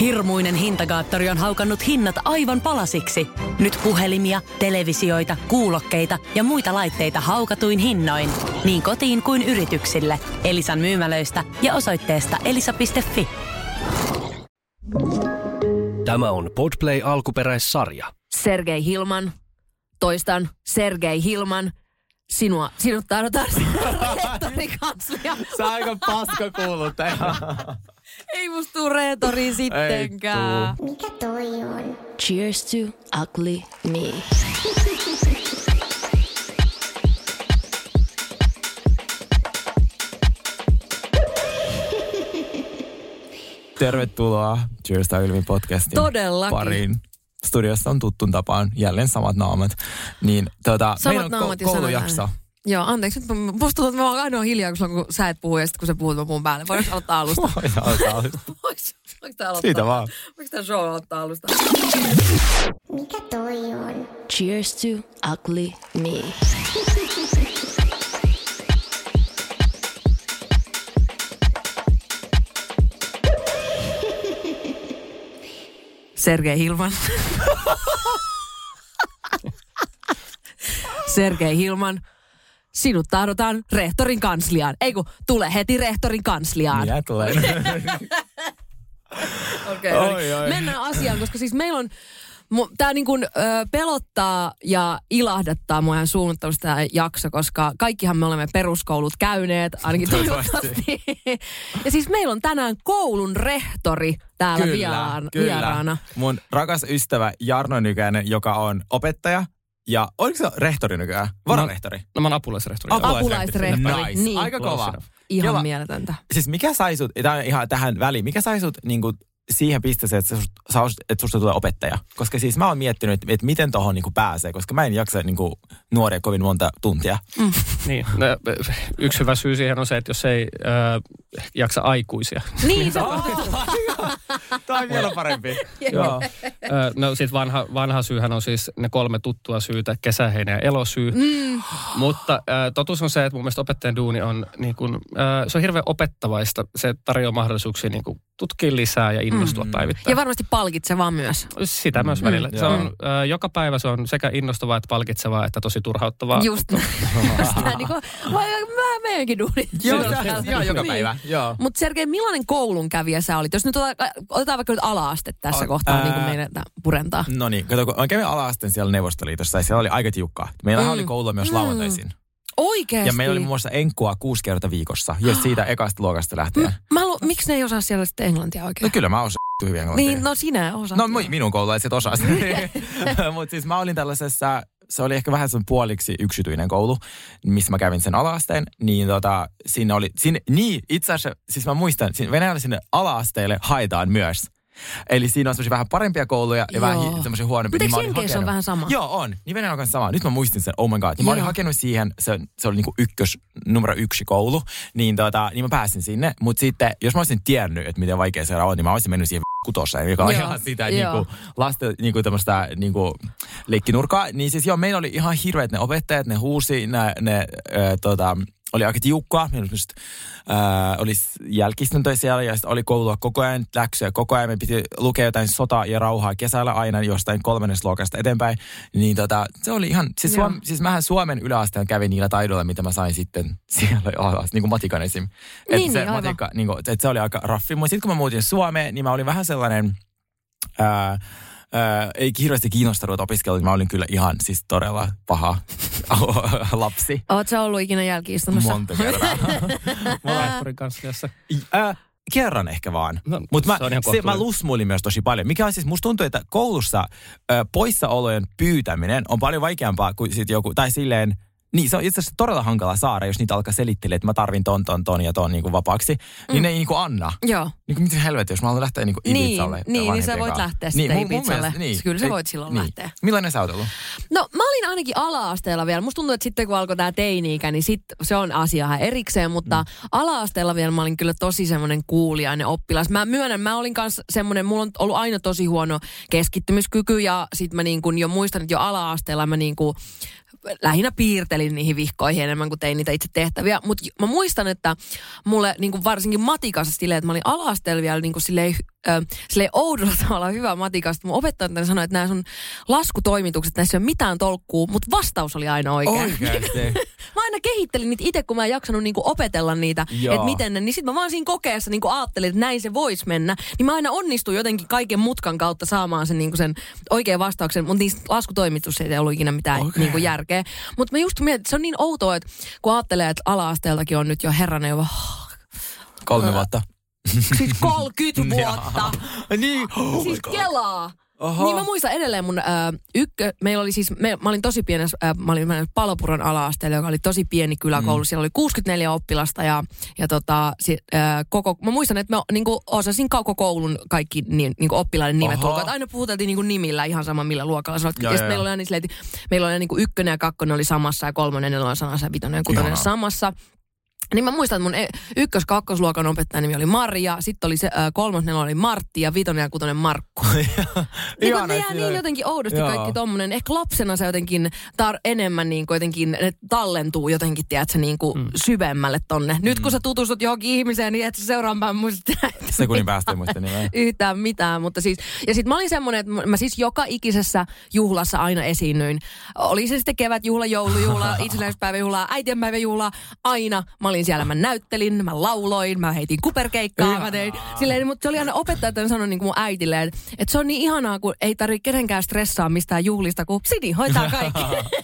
Hirmuinen hintakaattori on haukannut hinnat aivan palasiksi. Nyt puhelimia, televisioita, kuulokkeita ja muita laitteita haukatuin hinnoin. Niin kotiin kuin yrityksille. Elisan myymälöistä ja osoitteesta elisa.fi. Tämä on Podplay alkuperäissarja. Sergei Hilman. Toistan, Sergei Hilman. Sinua, sinut tarvitaan rehtorikanslia. On aika paska kuuluttaja. Ei musta tuu rehtori sittenkään. Mikä toi on? Cheers to ugly me. Tervetuloa Cheers to Ylmi podcastin Todellakin. pariin. Studiossa on tuttun tapaan jälleen samat naamat. Niin, tota, Samat meillä on naamat ko- ja koulujakso. sanat Joo, anteeksi. Nyt musta tuntuu, että mä oon ainoa hiljaa, kun, kun sä et puhu ja sitten kun sä puhut, mä puhun päälle. Voinko aloittaa alusta? Voidaan alkaa alusta. Tää aloittaa? Siitä vaan. Voinko tää show aloittaa alusta? Mikä toi on? Cheers to ugly me. Sergei Hilman. Sergei Hilman. Sinut tahdotaan rehtorin kansliaan. Ei kun, tule heti rehtorin kansliaan. Minä tulen. Okei, Oi, okay, oi. Mennään asiaan, koska siis meillä on, tämä niin kuin, ö, pelottaa ja ilahdattaa mua ihan suunnattomasti tämä jakso, koska kaikkihan me olemme peruskoulut käyneet, ainakin toivottavasti. ja siis meillä on tänään koulun rehtori täällä vieraan, vieraana. Mun rakas ystävä Jarno Nykänen, joka on opettaja. Ja oliko se rehtori nykyään? Vararehtori. No mä oon apulaisrehtori. Apulaisrehtori. Apulaisrehtori, Nice. niin. Aika kova. Ihan Kela- mieletöntä. Siis mikä sai sut, tämä on ihan tähän väliin, mikä sai sut niin kuin, siihen pisteeseen, että, sä että susta tulee opettaja? Koska siis mä oon miettinyt, että, että miten tohon niin kuin pääsee, koska mä en jaksa niin kuin, nuoria kovin monta tuntia. Niin, no, yksi hyvä syy siihen on se, että jos ei äh, jaksa aikuisia. Niin, se Tämä on vielä parempi. Joo. No sit vanha, vanha syyhän on siis ne kolme tuttua syytä, kesäheinä ja elosyy. Mm. Mutta totuus on se, että mun mielestä opettajan duuni on, niin kun, se on hirveän opettavaista. Se tarjoaa mahdollisuuksia niin kun, tutkia lisää ja innostua mm. päivittäin. ja varmasti palkitsevaa myös. Sitä myös välillä. Mm, se on, joka päivä se on sekä innostavaa että palkitsevaa että tosi turhauttavaa. Just Sitä niin kuin, vai, mä meidänkin duunit. Joo, joo, joka päivä. Joo. Mutta Sergei, millainen koulun kävijä sä olit? Jos nyt otetaan vaikka nyt ala-aste tässä On, kohtaa, ää- niin kuin meidän purentaa. No niin, kato, kun kävin ala-asteen siellä Neuvostoliitossa ja siellä oli aika tiukkaa. Meillähän Mm. oli koulua myös Mm. lauantaisin. Oikeesti? Ja meillä oli muun muassa enkkua kuusi kertaa viikossa, jos siitä ekasta luokasta lähtien. Mä lu- miksi ne ei osaa siellä sitten englantia oikein? No kyllä mä osaan hyvin englantia. niin, no sinä osaat. No mi- minun koululaiset osaa Mutta siis mä olin tällaisessa, se oli ehkä vähän sen puoliksi yksityinen koulu, missä mä kävin sen alaasteen. Niin tota, siinä oli, siinä, niin itse asiassa, siis mä muistan, siinä Venäjällä sinne alaasteelle haetaan myös. Eli siinä on semmoisia vähän parempia kouluja ja vähän Joo. hi- semmoisia huonompia. Mutta niin eikö on vähän sama? Joo, on. Niin Venäjällä on kanssa sama. Nyt mä muistin sen, oh my god. Niin mä olin hakenut siihen, se, se oli niinku ykkös, numero yksi koulu. Niin, tota, niin mä pääsin sinne. Mutta sitten, jos mä olisin tiennyt, että miten vaikea se on, niin mä olisin mennyt siihen kutoseen, joka on Joo, ihan sitä joo. niinku, lasten niinku tämmöistä niinku, leikkinurkaa. Niin siis joo, meillä oli ihan hirveät ne opettajat, ne huusi, ne, ne äh, tota, oli aika tiukkaa. Just, äh, oli jälkistuntoja siellä ja oli koulua koko ajan, läksyjä koko ajan. Me piti lukea jotain sota ja rauhaa kesällä aina jostain kolmannesta luokasta eteenpäin. Niin tota, se oli ihan, siis, Joo. Suom, siis mähän Suomen yläasteen kävin niillä taidoilla, mitä mä sain sitten siellä alas, niin kuin matikan esim. Että Niin, se, niin, matikka, niin kuin, että se oli aika raffi. Mutta sitten kun mä muutin Suomeen, niin mä olin vähän sellainen... Ää, Ää, ei hirveästi kiinnostanut opiskella, niin mä olin kyllä ihan siis todella paha lapsi. Sä ollut ikinä jälkiistunnossa? Monta kertaa. Kansliassa. Ää, kerran ehkä vaan. No, Mutta mä, se mä lusmuilin myös tosi paljon. Mikä on siis, musta tuntuu, että koulussa ö, poissaolojen pyytäminen on paljon vaikeampaa kuin sit joku, tai silleen, niin se on itse asiassa todella hankala saada, jos niitä alkaa selittelee, että mä tarvin ton, ton, ton ja ton niin kuin vapaaksi. Niin ne ei niin kuin anna. Joo. Niin kuin mitä helvettiä, jos mä haluan lähteä niin kuin Niin, Ibizalle. niin, niin sä voit lähteä sitten mun- mun Ibizalle. mielestä- niin. Kyllä sä Ei- voit silloin niin. lähteä. Millainen sä oot ollut? No mä olin ainakin ala-asteella vielä. Musta tuntuu, että sitten kun alkoi tämä teini-ikä, niin sit se on asia ihan erikseen. Mutta mm. ala-asteella vielä mä olin kyllä tosi semmoinen kuulijainen oppilas. Mä myönnän, mä olin kanssa semmoinen, mulla on ollut aina tosi huono keskittymiskyky. Ja sit mä niin kuin jo muistan, että jo ala-asteella mä niin kuin lähinnä piirtelin niihin vihkoihin enemmän kuin tein niitä itse tehtäviä. Mutta mä muistan, että mulle niin kuin varsinkin matikassa silleen, että mä olin ala-asteella vielä niin kuin silleen, silleen oudolla tavalla hyvä matikasta. Mun opettaja sanoi, että nämä sun laskutoimitukset, näissä ei ole mitään tolkkuu, mutta vastaus oli aina oikein. Oikeasti. mä aina kehittelin niitä itse, kun mä en jaksanut niinku opetella niitä, että miten ne, niin sit mä vaan siinä kokeessa niinku ajattelin, että näin se voisi mennä. Niin mä aina onnistuin jotenkin kaiken mutkan kautta saamaan sen, niinku sen oikean vastauksen, mutta niistä laskutoimitus ei ollut ikinä mitään okay. niinku järkeä. Mutta mä just mietin, että se on niin outoa, että kun ajattelee, että ala-asteeltakin on nyt jo herranen jo Kolme vuotta. Siis 30 vuotta. niin. Oh siis kelaa. Oho. Niin mä muistan edelleen mun äh, ykkö, meillä oli siis, me, mä olin tosi pienessä, äh, mä olin Palopuron ala-asteella, joka oli tosi pieni kyläkoulu. Mm. Siellä oli 64 oppilasta ja, ja tota, si, äh, koko, mä muistan, että mä niinku osasin koko koulun kaikki niin, niinku oppilaiden nimet ulkoa. Aina puhuteltiin niinku nimillä ihan sama millä luokalla. Sä ja sit meillä oli aina silleen, että meillä oli niinku ykkönen ja kakkonen oli samassa ja kolmonen, nelonen samassa ja vitonen ja kutonen Ihanaa. samassa. Niin mä muistan, että mun e- ykkös kakkosluokan opettajan nimi oli Maria, sitten oli se äh, kolmas nelonen oli Martti ja vitonen ja kutonen Markku. Niin kun ne jää niin jotenkin oudosti Joo. kaikki tommonen. Ehkä lapsena se jotenkin tar- enemmän niin kuin jotenkin, ne tallentuu jotenkin, tiedätkö, niin kuin mm. syvemmälle tonne. Nyt kun sä tutustut johonkin ihmiseen, niin et sä seuraavan päivän muista Sekunnin päästä ei muista nimeä. yhtään mitään, mutta siis, ja sitten mä olin semmoinen, että mä siis joka ikisessä juhlassa aina esiinnyin. Oli se sitten kevätjuhla, joulujuhla, itsenäisyyspäiväjuhla, äitienpäiväjuhla, aina mä olin siellä, mä näyttelin, mä lauloin, mä heitin kuperkeikkaa, mä tein silleen, mutta se oli aina opettaja, että sanoi niin kuin mun äitille, että, että se on niin ihanaa, kun ei tarvitse kenenkään stressaa mistään juhlista, kun Sini hoitaa kaikki.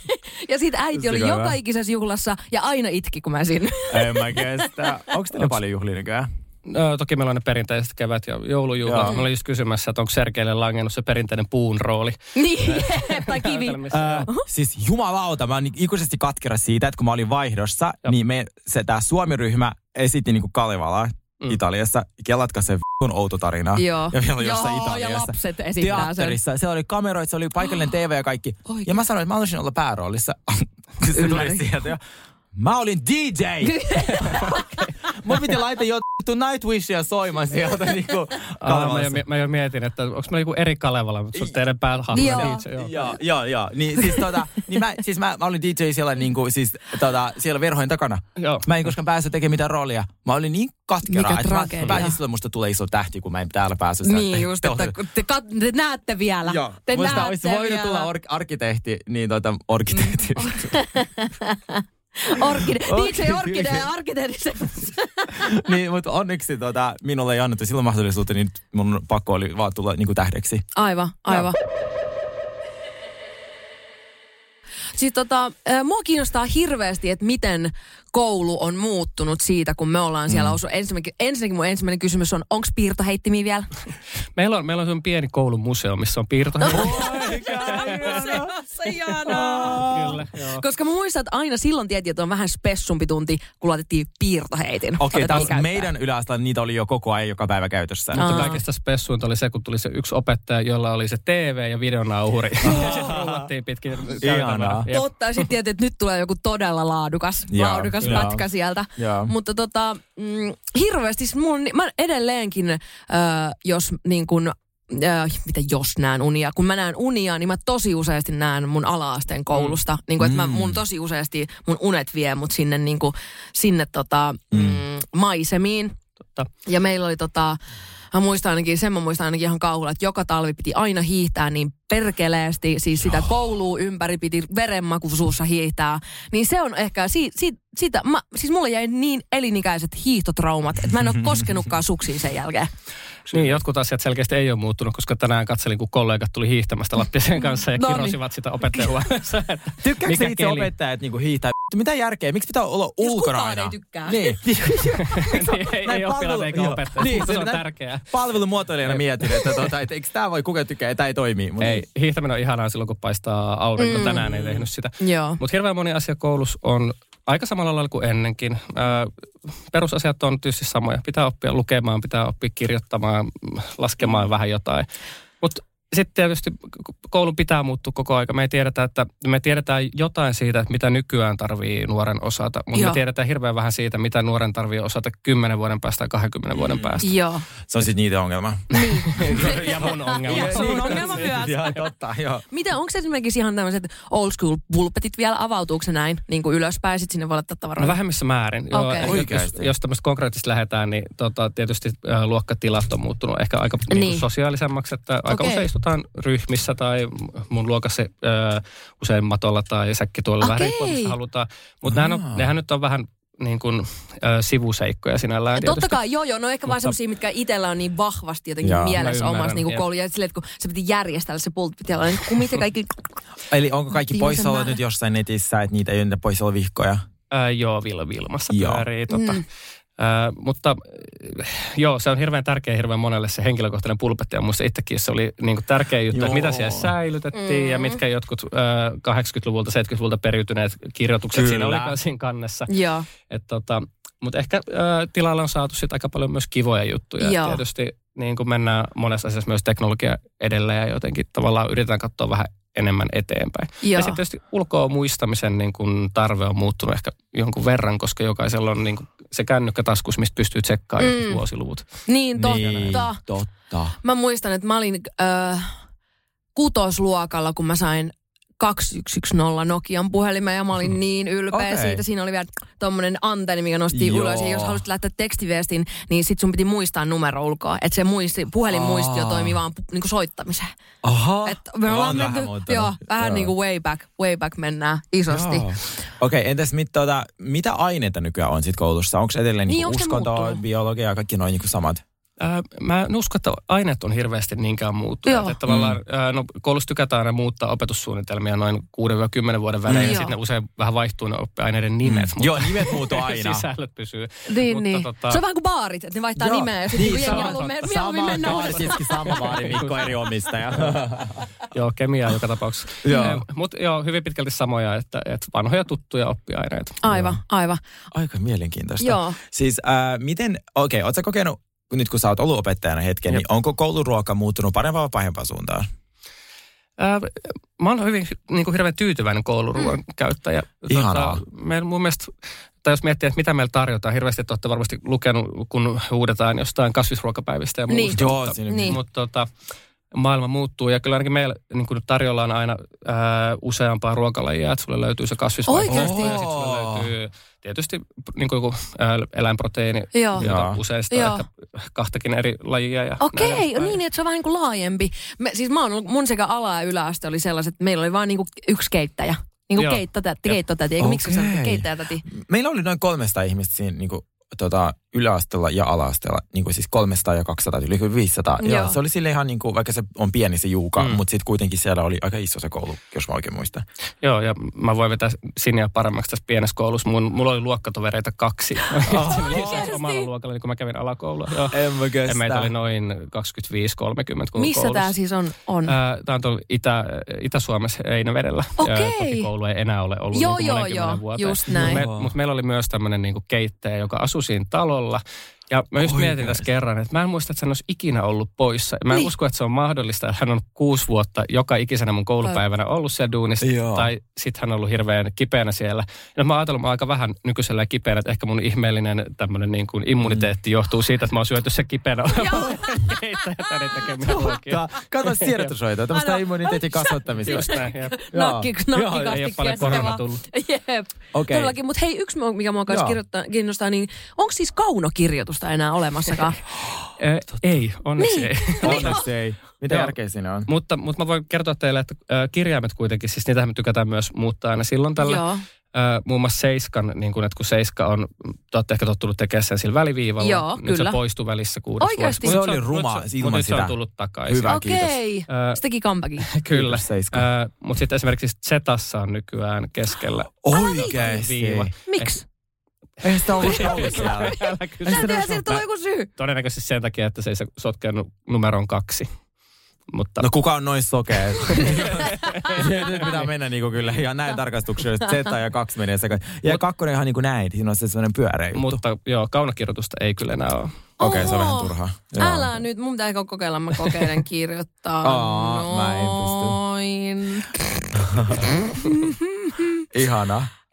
ja sitten äiti oli joka ikisessä juhlassa ja aina itki, kun mä sinne. En mä kestä. Onko teillä paljon juhlia nykyään? Ö, toki meillä on ne perinteiset kevät- ja joulujuhlat. Joo. Mä olin just kysymässä, että onko Sergeille langennut se perinteinen puun rooli. niin, tai kivi. Äh, siis jumalauta, mä oon niin ikuisesti katkera siitä, että kun mä olin vaihdossa, Joo. niin me, se tää Suomi-ryhmä esitti niinku Kalevalaa Mm. Italiassa. Kelatko se v***un outo tarina? Joo. Ja vielä jossain Joo, ja Italiassa. lapset esittää sen. Teatterissa. Se oli kameroita, se oli paikallinen TV ja kaikki. Oikein. Ja mä sanoin, että mä haluaisin olla pääroolissa. se tuli sieltä ja Mä olin DJ! Mun piti laittaa jo Nightwishia soimaan sieltä niinku mä, Kalevalassa. jo, mä jo mietin, että onko meillä joku eri Kalevala, mutta se on teidän päähahmo. Joo. DJ, joo. Joo, joo, joo. Niin siis, tota, niin mä, siis mä, mä olin DJ siellä, niinku, siis, tota, siellä verhojen takana. Joo. Mä en koskaan päässyt tekemään mitään roolia. Mä olin niin katkera, Mikä että mä, tragedia. mä silloin, musta tulee iso tähti, kun mä en täällä päässyt. Niin just, että te, kat- te näette vielä. Joo. Te Musta näette olisi voinut vielä. tulla or- arkkitehti, niin tota, arkkitehti. Orkide. DJ Orkide. Ja niin, mutta onneksi tota, minulle ei annettu silloin mahdollisuutta, niin mun pakko oli vaan tulla niinku tähdeksi. Aivan, aivan. Siis tota, mua kiinnostaa hirveästi, että miten koulu on muuttunut siitä, kun me ollaan siellä mm. osu. Ensinnäkin, ensinnäkin mun ensimmäinen kysymys on, onko piirtoheittimiä vielä? Meillä on, meillä on pieni koulumuseo, missä on piirtoheitti. Se. Kyllä, joo. Koska mä muistan, että aina silloin tiettiin, että on vähän spessumpi tunti, kun laitettiin piirtoheitin. Okei, Otetaan taas meidän yläasteella niitä oli jo koko ajan joka päivä käytössä. Aa. Mutta kaikista spessuinta oli se, kun tuli se yksi opettaja, jolla oli se TV ja videonauhuri. ja sitten rullattiin pitkin Ihanaa. Totta, ja sitten tietysti, että nyt tulee joku todella laadukas, Joo, laadukas joo. pätkä sieltä. Joo. Mutta tota, mm, hirveästi, mun, mä edelleenkin, äh, jos niin kun, äh, mitä jos näen unia, kun mä näen unia, niin mä tosi useasti näen mun ala-asteen koulusta. Mm. Niin kun, että mä, mun tosi useasti mun unet vie mut sinne, niin kun, sinne tota, mm. Mm, maisemiin. Totta. Ja meillä oli tota, mä muistan ainakin, sen mä muistan ainakin ihan kauhulla, että joka talvi piti aina hiihtää niin perkeleesti, siis sitä koulua ympäri piti verenmaku suussa hiihtää. Niin se on ehkä, si, si, sitä, mä, siis mulle jäi niin elinikäiset hiihtotraumat, että mä en ole koskenutkaan suksiin sen jälkeen. Niin, jotkut asiat selkeästi ei ole muuttunut, koska tänään katselin, kun kollegat tuli hiihtämästä Lappiseen kanssa ja No niin. kirosivat sitä opettajahuoneessa. että Tykkääkö se itse keli? opettajat niinku hiihtää? Mitä järkeä? Miksi pitää olla ulkona kukaan aina? ei tykkää. Niin. Niin, ei, Näin ei oppilaat eikä opettajat, Niin, mutta se on tärkeää. Palvelumuotoilijana mietin, että, tota, että eikö tämä voi kuka tykkää ja tämä ei toimi. Mut Ei, hiihtäminen on ihanaa silloin, kun paistaa aurinko. Mm. Tänään ei tehnyt sitä. Mutta hirveän moni asia koulussa on aika samalla lailla kuin ennenkin. Perusasiat on tietysti samoja. Pitää oppia lukemaan, pitää oppia kirjoittamaan, laskemaan vähän jotain. Sitten tietysti koulu pitää muuttua koko aika. Me ei tiedetä, että me tiedetään jotain siitä, että mitä nykyään tarvii nuoren osata, mutta Joo. me tiedetään hirveän vähän siitä, mitä nuoren tarvii osata 10 vuoden päästä tai 20 vuoden päästä. Joo. Se on sitten niiden ongelma. ja mun ongelma. Ja sun ongelma myös. Joo, totta, joo. Miten, onko se esimerkiksi ihan tämmöiset old school pulpetit vielä, avautuuko se näin niin kuin ylöspäin, sitten sinne voi laittaa tavaroita? No vähemmissä määrin. Joo, jos, Oikeasti? jos tämmöistä konkreettisesti lähdetään, niin tota, tietysti äh, luokkatilat on muuttunut ehkä aika niin. Niin. Niin sosiaalisemmaksi, että aika Okei. usein istutaan ryhmissä tai mun luokassa äh, usein matolla tai säkkituolilla vähän Okei. riippuen, mistä halutaan. Mutta nehän, nyt on vähän niin kuin, äh, sivuseikkoja sinällään Totta tietysti. kai, joo joo, no ehkä vaan Mutta- semmoisia, mitkä itsellä on niin vahvasti jotenkin Joo, mä mielessä omassa niin kuin koulussa. Ja silleen, että kun se piti järjestellä se pultti, ja olla niin kumit ja kaikki. Eli onko kaikki poissaolot määrä. nyt jossain netissä, että niitä ei ole niitä poissaolovihkoja? Ää, joo, Vil Vilmassa Joo. pyörii. Tota. Mm. Mutta äh, joo, se on hirveän tärkeä hirveän monelle se henkilökohtainen pulpetti. Ja muista itsekin se oli niin kuin tärkeä juttu, Joo. että mitä siellä säilytettiin mm. ja mitkä jotkut ää, 80-luvulta, 70-luvulta periytyneet kirjoitukset Kyllä. siinä olikaan siinä kannessa. Joo. Et tota, mutta ehkä ää, tilalla on saatu sit aika paljon myös kivoja juttuja. Joo. Tietysti niin kuin mennään monessa asiassa myös teknologia edellä ja jotenkin tavallaan yritetään katsoa vähän enemmän eteenpäin. Joo. Ja sitten tietysti ulkoa muistamisen niin kuin tarve on muuttunut ehkä jonkun verran, koska jokaisella on niin kuin se kännykkä taskus, mistä pystyy tsekkaamaan Mm. mm. vuosiluvut. Niin, totta. Niin, totta. Mä muistan, että mä olin äh, kutosluokalla, kun mä sain 2110 Nokian puhelimen ja mä olin niin ylpeä Okei. siitä. Siinä oli vielä tommonen antenni, mikä nosti Joo. ylös. Ja jos halusit lähettää tekstiviestin, niin sit sun piti muistaa numero ulkoa. Että se muisti, puhelinmuistio Aa. toimi vaan pu- niinku soittamiseen. Aha. Et me ollaan On vähän menty, muuttunut. joo, vähän Joo. niinku way back, way back mennään isosti. Okei, okay, entäs mit, tuota, mitä aineita nykyään on sit koulussa? Onko edelleen Niin, niinku onks se uskonto, muuttunut? biologia ja kaikki noin niinku samat? Ää, mä en usko, että aineet on hirveästi niinkään muuttuneet. Joo. Että tavallaan, ää, no, koulussa tykätään aina muuttaa opetussuunnitelmia noin 6-10 vuoden välein. Mm. Ja sitten usein vähän vaihtuu ne oppiaineiden nimet. Mm. Joo, nimet muuttuu aina. Sisällöt pysyy. Niin, Mutta niin. tota- Se on vähän kuin baarit, että ne vaihtaa Joo. nimeä ja sitten Niin, niin, jengi haluaa me- mieluummin mennä baari, uudestaan. sama baari, Mikko eri omistaja. Joo, kemiaa joka tapauksessa. Joo. Mutta joo, hyvin pitkälti samoja, että, että vanhoja tuttuja oppiaineita. Aivan, aivan. Aika mielenkiintoista. Joo. Siis äh, miten, okei, okay, ootko kokenut, nyt kun sä oot ollut opettajana hetken, Jep. niin onko kouluruoka muuttunut parempaan vai pahempaan suuntaan? Ää, mä oon hyvin niin kuin hirveän tyytyväinen kouluruoan mm. käyttäjä. Ihanaa. meillä mun mielestä, tai jos miettii, että mitä meillä tarjotaan, hirveästi että olette varmasti lukenut, kun huudetaan jostain kasvisruokapäivistä ja Niin. muusta. Joo, mutta, Niin. mutta tota, maailma muuttuu ja kyllä ainakin meillä niin kuin tarjolla on aina ää, useampaa ruokalajia, että sulle löytyy se kasvisvaihtoehto Oikeasti? ja sitten sulle löytyy tietysti niin kuin joku ää, eläinproteiini, Joo. jota usein sitä Joo. ehkä kahtakin eri lajia. Ja Okei, näin edespäin. niin että se on vähän niin kuin laajempi. Me, siis mä oon ollut, mun sekä ala- ja yläaste oli sellaiset, että meillä oli vaan niin kuin yksi keittäjä. Niin kuin keittotäti, keittotäti, eikö miksi sä Okei. sanoit keittäjätäti? Meillä oli noin 300 ihmistä siinä niin kuin, tota, yläasteella ja alaasteella, niin kuin siis 300 ja 200, yli kuin 500. Ja Joo. se oli sille ihan, niin kuin, vaikka se on pieni se juuka, mm. Mutta sitten kuitenkin siellä oli aika iso se koulu, jos mä oikein muistan. Joo, ja mä voin vetää Sinja paremmaksi tässä pienessä koulussa. Mun, mulla oli luokkatovereita kaksi. Siis omalla luokalla, niin kun mä kävin alakoulua. Joo. En mä kestä. Ja meitä oli noin 25-30 koko Missä koulussa. tämä siis on? on? Tämä on tuolla Itä, Itä-Suomessa Heinävedellä. Okei. Ja Kotikoulu ei enää ole ollut Joo, niin joo, joo, vuoteen. just näin. Me, Mutta meillä oli myös tämmöinen niin keittäjä, joka asui siinä talolla. Ja mä just Oikeasti? mietin tässä kerran, että mä en muista, että hän olisi ikinä ollut poissa. Mä en Niin. usko, että se on mahdollista, että hän on kuusi vuotta joka ikisenä mun koulupäivänä ollut siellä duunissa. Joo. Tai sitten hän on ollut hirveän kipeänä siellä. Ja mä oon ajatellut, mä aika vähän nykyisellä kipeänä, että ehkä mun ihmeellinen tämmöinen niin kuin immuniteetti johtuu siitä, että mä oon syöty se kipeänä. Ka- Kato siirrytyshoitoa, tämmöistä immuniteetin kasvattamista. Just näin, jep. Joo. Nakki, Joo, nakki ei ole paljon korona tullut. Jep. Okei. Todellakin, mutta hei, yksi mikä mua kanssa Joo. kirjoittaa- kiinnostaa, niin onko siis kaunokirjoitusta enää olemassakaan? Ö, ei, onneksi Niin. ei. Onneksi ei. Mitä järkeä siinä on? Mutta, mutta mä voin kertoa teille, että kirjaimet kuitenkin, siis niitähän me tykätään myös muuttaa aina silloin tällä. Joo. Ö, muun muassa Seiskan, niin kun, että kun Seiska on, te olette ehkä tottunut tekemään sen sillä väliviivalla. Joo, nyt kyllä. se poistui välissä kuudes Oikeasti? vuodessa. Se oli ruma se- ilman nyt se sitä. on tullut takaisin. Hyvä. kiitos. Okei. Ö, Se teki comebackin. Kyllä. Seiska. Mutta sitten esimerkiksi Zetassa on nykyään keskellä Oikeesti. viiva. Miksi? Ei sitä ollut ollut siellä. Tiedä, siitä tulee joku syy. Todennäköisesti sen takia, että se ei sotkenut numeron kaksi. Mutta No kuka on noin sokea? Nyt pitää mennä niinku kyllä ihan näin tarkastuksella. Z ja kaksi menee sekaan. Ja Mut- kakkonen ihan niinku näin. Siinä on se sellainen pyöreä juttu. mutta joo, kaunokirjoitusta ei kyllä enää ole. Okei, okay, se on vähän turhaa. Joo. Älä nyt, mun pitää ehkä kokeilla, mä kokeilen kirjoittaa Aa, mä en pysty. noin. Ihana.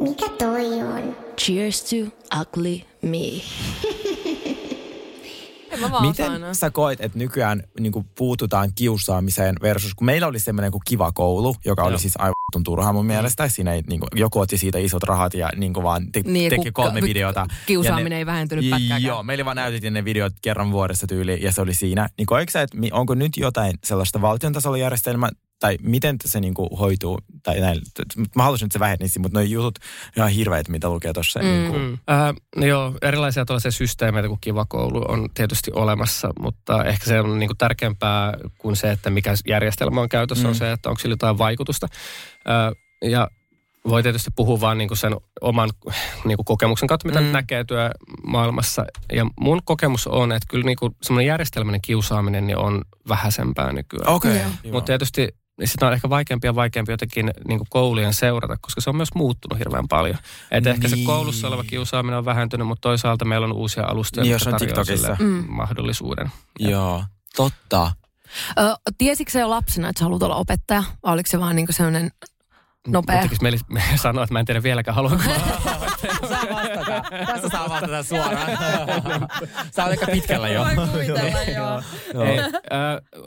Mikä toi on? Cheers to ugly me. Miten sä koet, että nykyään niin puututaan kiusaamiseen versus, kun meillä oli semmoinen kuin kiva koulu, joka oli Joo. siis aivan turha mun mielestä. Siinä ei, niin kuin, joku otti siitä isot rahat ja niin kuin vaan te, Niin, teki kolme videota. kiusaaminen Ja ei vähentynyt pätkääkään. Joo, meille vaan näytettiin ne videot kerran vuodessa tyyli ja se oli siinä. Niin koetko sä, että onko nyt jotain sellaista valtion tasolla järjestelmää, tai miten se niin kuin hoituu, tai näin, mä haluaisin, että se vähenisi, mutta nuo jutut on ihan hirveät, mitä lukee tuossa. Mm. Niin kuin, Mm. Äh, no joo, erilaisia tällaisia systeemeitä kuin Kiva koulu on tietysti olemassa, mutta ehkä se on niin kuin tärkeämpää kuin se, että mikä järjestelmä on käytössä, mm. on se, että onko sillä jotain vaikutusta. Äh, ja voi tietysti puhua vaan niin kuin sen oman niin kuin kokemuksen kautta, mitä Mm. näkee työmaailmassa. Ja mun kokemus on, että kyllä niin kuin semmoinen järjestelmäinen kiusaaminen niin on vähäisempää nykyään. Okay. Mutta tietysti sitä on ehkä vaikeampi ja vaikeampi jotenkin niin kuin koulujen seurata, koska se on myös muuttunut hirveän paljon. Et ehkä se Niin. koulussa oleva kiusaaminen on vähentynyt, mutta toisaalta meillä on uusia alustoja, Niin, jotka jos on TikTokissa. Mm. mahdollisuuden. Joo, totta. Ö, tiesitkö se jo lapsena, että sä haluat olla opettaja? Vai oliko se vaan niinku sellainen nopea? Mutta meillä me sanoa, että mä en tiedä vieläkään, haluanko mä Saa vastata. Tässä saa vastata suoraan. Sä oot aika pitkällä jo. Joo. Ei, äh,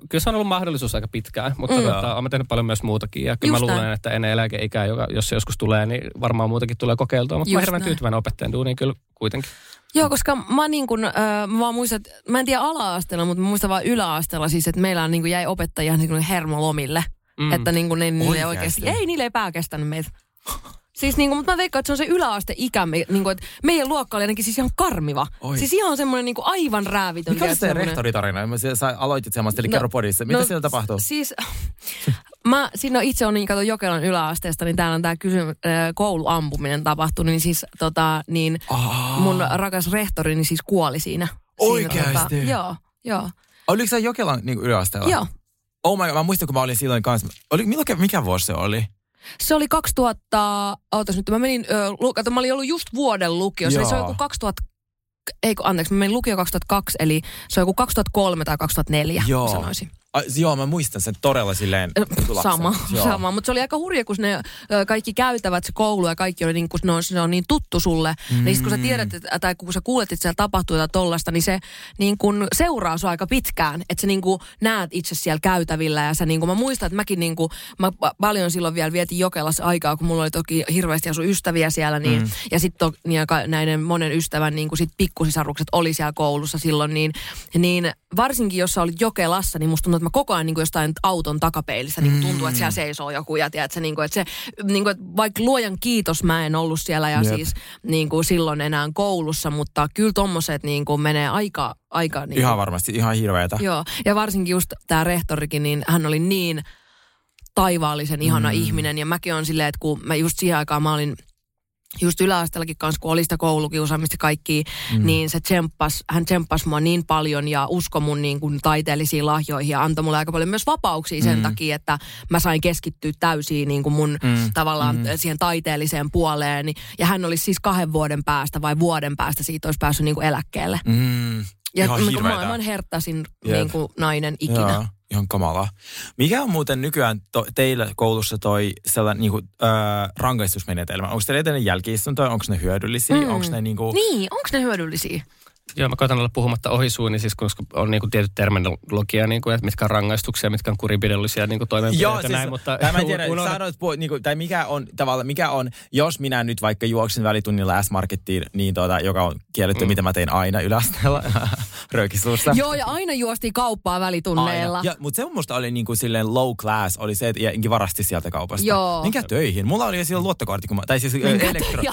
kyllä se on ollut mahdollisuus aika pitkään, mutta mm. tota, olen tehnyt paljon myös muutakin. Ja kyllä Just mä luulen, näin. että ennen eläkeikää, joka, jos se joskus tulee, niin varmaan muutakin tulee kokeiltua. Mutta mä Just oon hirveän näin. tyytyväinen opettajan duuniin kyllä kuitenkin. Joo, koska mä niin kun, äh, mä vaan muistan, että- mä en tiedä ala-asteella, mutta mä muistan vaan yläasteella siis, että meillä on niin jäi opettajia niin hermolomille. Mm. Että niin kuin ne, niille ei Oikeasti? oikeasti, ei niille ei pää kestänyt meitä. Siis niin kuin, mutta mä veikkaan, että se on se yläasteikä, niin kuin, että meidän luokka oli ainakin siis ihan karmiva. Oi. Siis ihan semmoinen niin kuin aivan räävitön. Mikä oli se semmoinen- rehtoritarina? Mä- Sä aloitit semmoista, eli No, kerro podissa. Mitä no, siellä tapahtuu? Siis, mä siinä itse on niin, kato Jokelan yläasteesta, niin täällä on tämä kysy, äh, kouluampuminen tapahtunut, niin siis tota, niin Aa. mun rakas rehtori niin siis kuoli siinä. Oikeasti? Siinä, tota, joo, joo, Oliko sä Jokelan niin yläasteella? joo. Oh my god, mä muistan, kun mä olin silloin kanssa. Oli, milloin, mikä vuosi se oli? Se oli 2000, ootas nyt, mä menin, ö, lu, kato, mä olin ollut just vuoden lukio, se, oli- se oli Joo. joku 2000, ei kun, anteeksi, mä menin lukio 2002, eli se on joku 2003 tai 2004, Joo. sanoisin. Ai, joo, mä muistan sen todella silleen. Lapsena. Sama, Joo. sama. Mutta se oli aika hurja, kun ne kaikki käytävät, se koulu ja kaikki oli niin, kun ne on, se on niin tuttu sulle. Mm. Niin kun sä tiedät, että, tai kun sä kuulet, että siellä tapahtuu jotain tollasta, niin se niin kun seuraa sua aika pitkään. Että sä niin kun näet itse siellä käytävillä ja sä niin kun, mä muistan, että mäkin niin kun, mä pa- paljon silloin vielä vietin Jokelassa aikaa, kun mulla oli toki hirveästi asu ystäviä siellä. Niin, mm. Ja sitten niin, näiden monen ystävän niin kun sit pikkusisarukset oli siellä koulussa silloin. Niin, niin varsinkin jos sä olit Jokelassa, niin musta tuntuu, että mä koko ajan niin jostain auton takapeilissä niin tuntuu, että siellä seisoo joku. Ja tiedät, niin kuin, että se, niin kuin, että vaikka luojan kiitos mä en ollut siellä ja Jep. siis niin kuin silloin enää koulussa, mutta kyllä tommoset niin kuin menee aika, aika niin Ihan kuin, varmasti, ihan hirveetä. Joo, ja varsinkin just tämä rehtorikin, niin hän oli niin taivaallisen ihana mm. ihminen. Ja mäkin on silleen, että kun mä just siihen aikaan mä olin just yläasteellakin kanssa, kun oli sitä koulukiusaamista kaikki, mm. niin se tsemppas, hän tsemppasi mua niin paljon ja usko mun niin kuin taiteellisiin lahjoihin ja antoi mulle aika paljon myös vapauksia sen Mm. takia, että mä sain keskittyä täysin niin kuin mun Mm. tavallaan Mm. siihen taiteelliseen puoleen. Ja hän olisi siis kahden vuoden päästä vai vuoden päästä siitä olisi päässyt niin kuin eläkkeelle. Mm, Ja ihan niin kuin maailman herttasin Jep. niin kuin nainen ikinä. Joo, ihan kamalaa. Mikä on muuten nykyään to, teillä koulussa toi sellainen niin kuin, äh, rangaistusmenetelmä? Onko teillä edelleen jälkiistuntoja? Onko ne hyödyllisiä? Mm. Onko ne niin kuin... Niin, onko ne hyödyllisiä? Joo, mä koitan olla puhumatta ohi suuni, siis koska on niinku tietty terminologia, niinku, että mitkä on rangaistuksia, mitkä on kurinpidollisia niinku toimenpiteitä Joo, ja siis, näin, mutta mä en tiedä, unohda- sanoit, pu- niinku, tai mikä on tavallaan, mikä on, jos minä nyt vaikka juoksin välitunnilla S-Markettiin, niin tota, joka on kielletty, mm. mitä mä tein aina yläasteella, röökisuusta. Joo, ja aina juostiin kauppaa välitunneilla. Ja, mutta se musta oli niinku silleen low class, oli se, että jengi varasti sieltä kaupasta. Joo. Minkä töihin? Mulla oli jo silloin luottokortti, kun mä, tai siis elektro,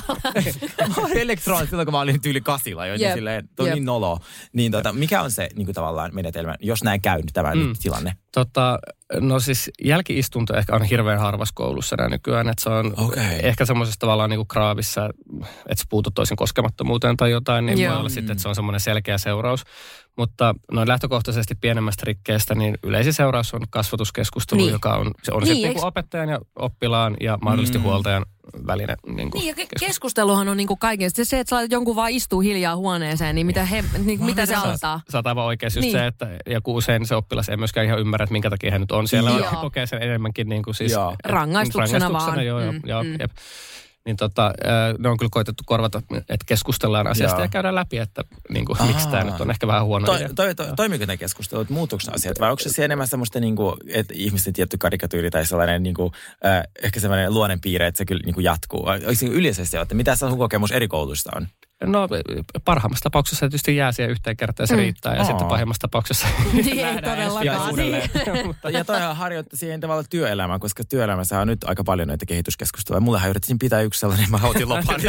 elektron silloin, kun mä olin tyyli kasilla jo, niin Jep, silleen, tuli jep. niin nolo. Niin tota, mikä on se niinku tavallaan menetelmä, jos näin käy nyt tämä Mm. nyt tilanne? Tota, no siis jälkiistunto ehkä on hirveän harvassa koulussa näin nykyään, että se on Okei. ehkä semmoisessa tavallaan niinku kraavissa, että sä puutut toisen koskemattomuuteen tai jotain, niin Joo. voi olla sitten, että se on semmoinen selkeä seuraus. Mutta noin lähtökohtaisesti pienemmästä rikkeestä, niin yleisin seuraus on kasvatuskeskustelu, Niin. niin. joka on, se on Niin, niin, sitten eiks- niinku opettajan ja oppilaan ja mahdollisesti Mm. huoltajan välinen niinku Niin, ja ke- keskustelu. keskusteluhan on niinku kaiken. Se, se, että sä laitat jonkun vaan istuu hiljaa huoneeseen, niin mitä, he, niin, mitä se auttaa? Sä oot aivan oikeassa just Niin. se, että joku usein se oppilas ei myöskään ihan ymmärrä, että minkä takia hän nyt on siellä, vaan Joo. kokee sen enemmänkin niin kuin siis, Joo. et- Rangaistuksena vaan. Joo, joo, Mm, joo, mm. jep. Niin tota, äh, ne on kyllä koitettu korvata, että keskustellaan asiasta Joo. ja käydään läpi, että niin kuin, miksi tämä nyt on ehkä vähän huono To, idea. to, to, toimiko ne keskustelut, muuttuuko ne asiat vai onko se enemmän semmoista, niin kuin, että ihmisten tietty karikatyyri tai sellainen niin kuin, äh, ehkä sellainen luonnonpiirre, että se kyllä niin kuin jatkuu? Onko se yleisesti, että mitä sun kokemus eri kouluista on? No parhaimmassa tapauksessa se tietysti jää siihen yhteen kertaan ja se Mm. mm. riittää. Ja Aa. sitten pahimmassa tapauksessa Niin ei todellakaan. uudelleen. Mutta Ja toihan harjoitti siihen tavalla työelämää, koska työelämässä on nyt aika paljon näitä kehityskeskusteluja. Mullehan yritettiin pitää yksi sellainen, mä otin loppuun.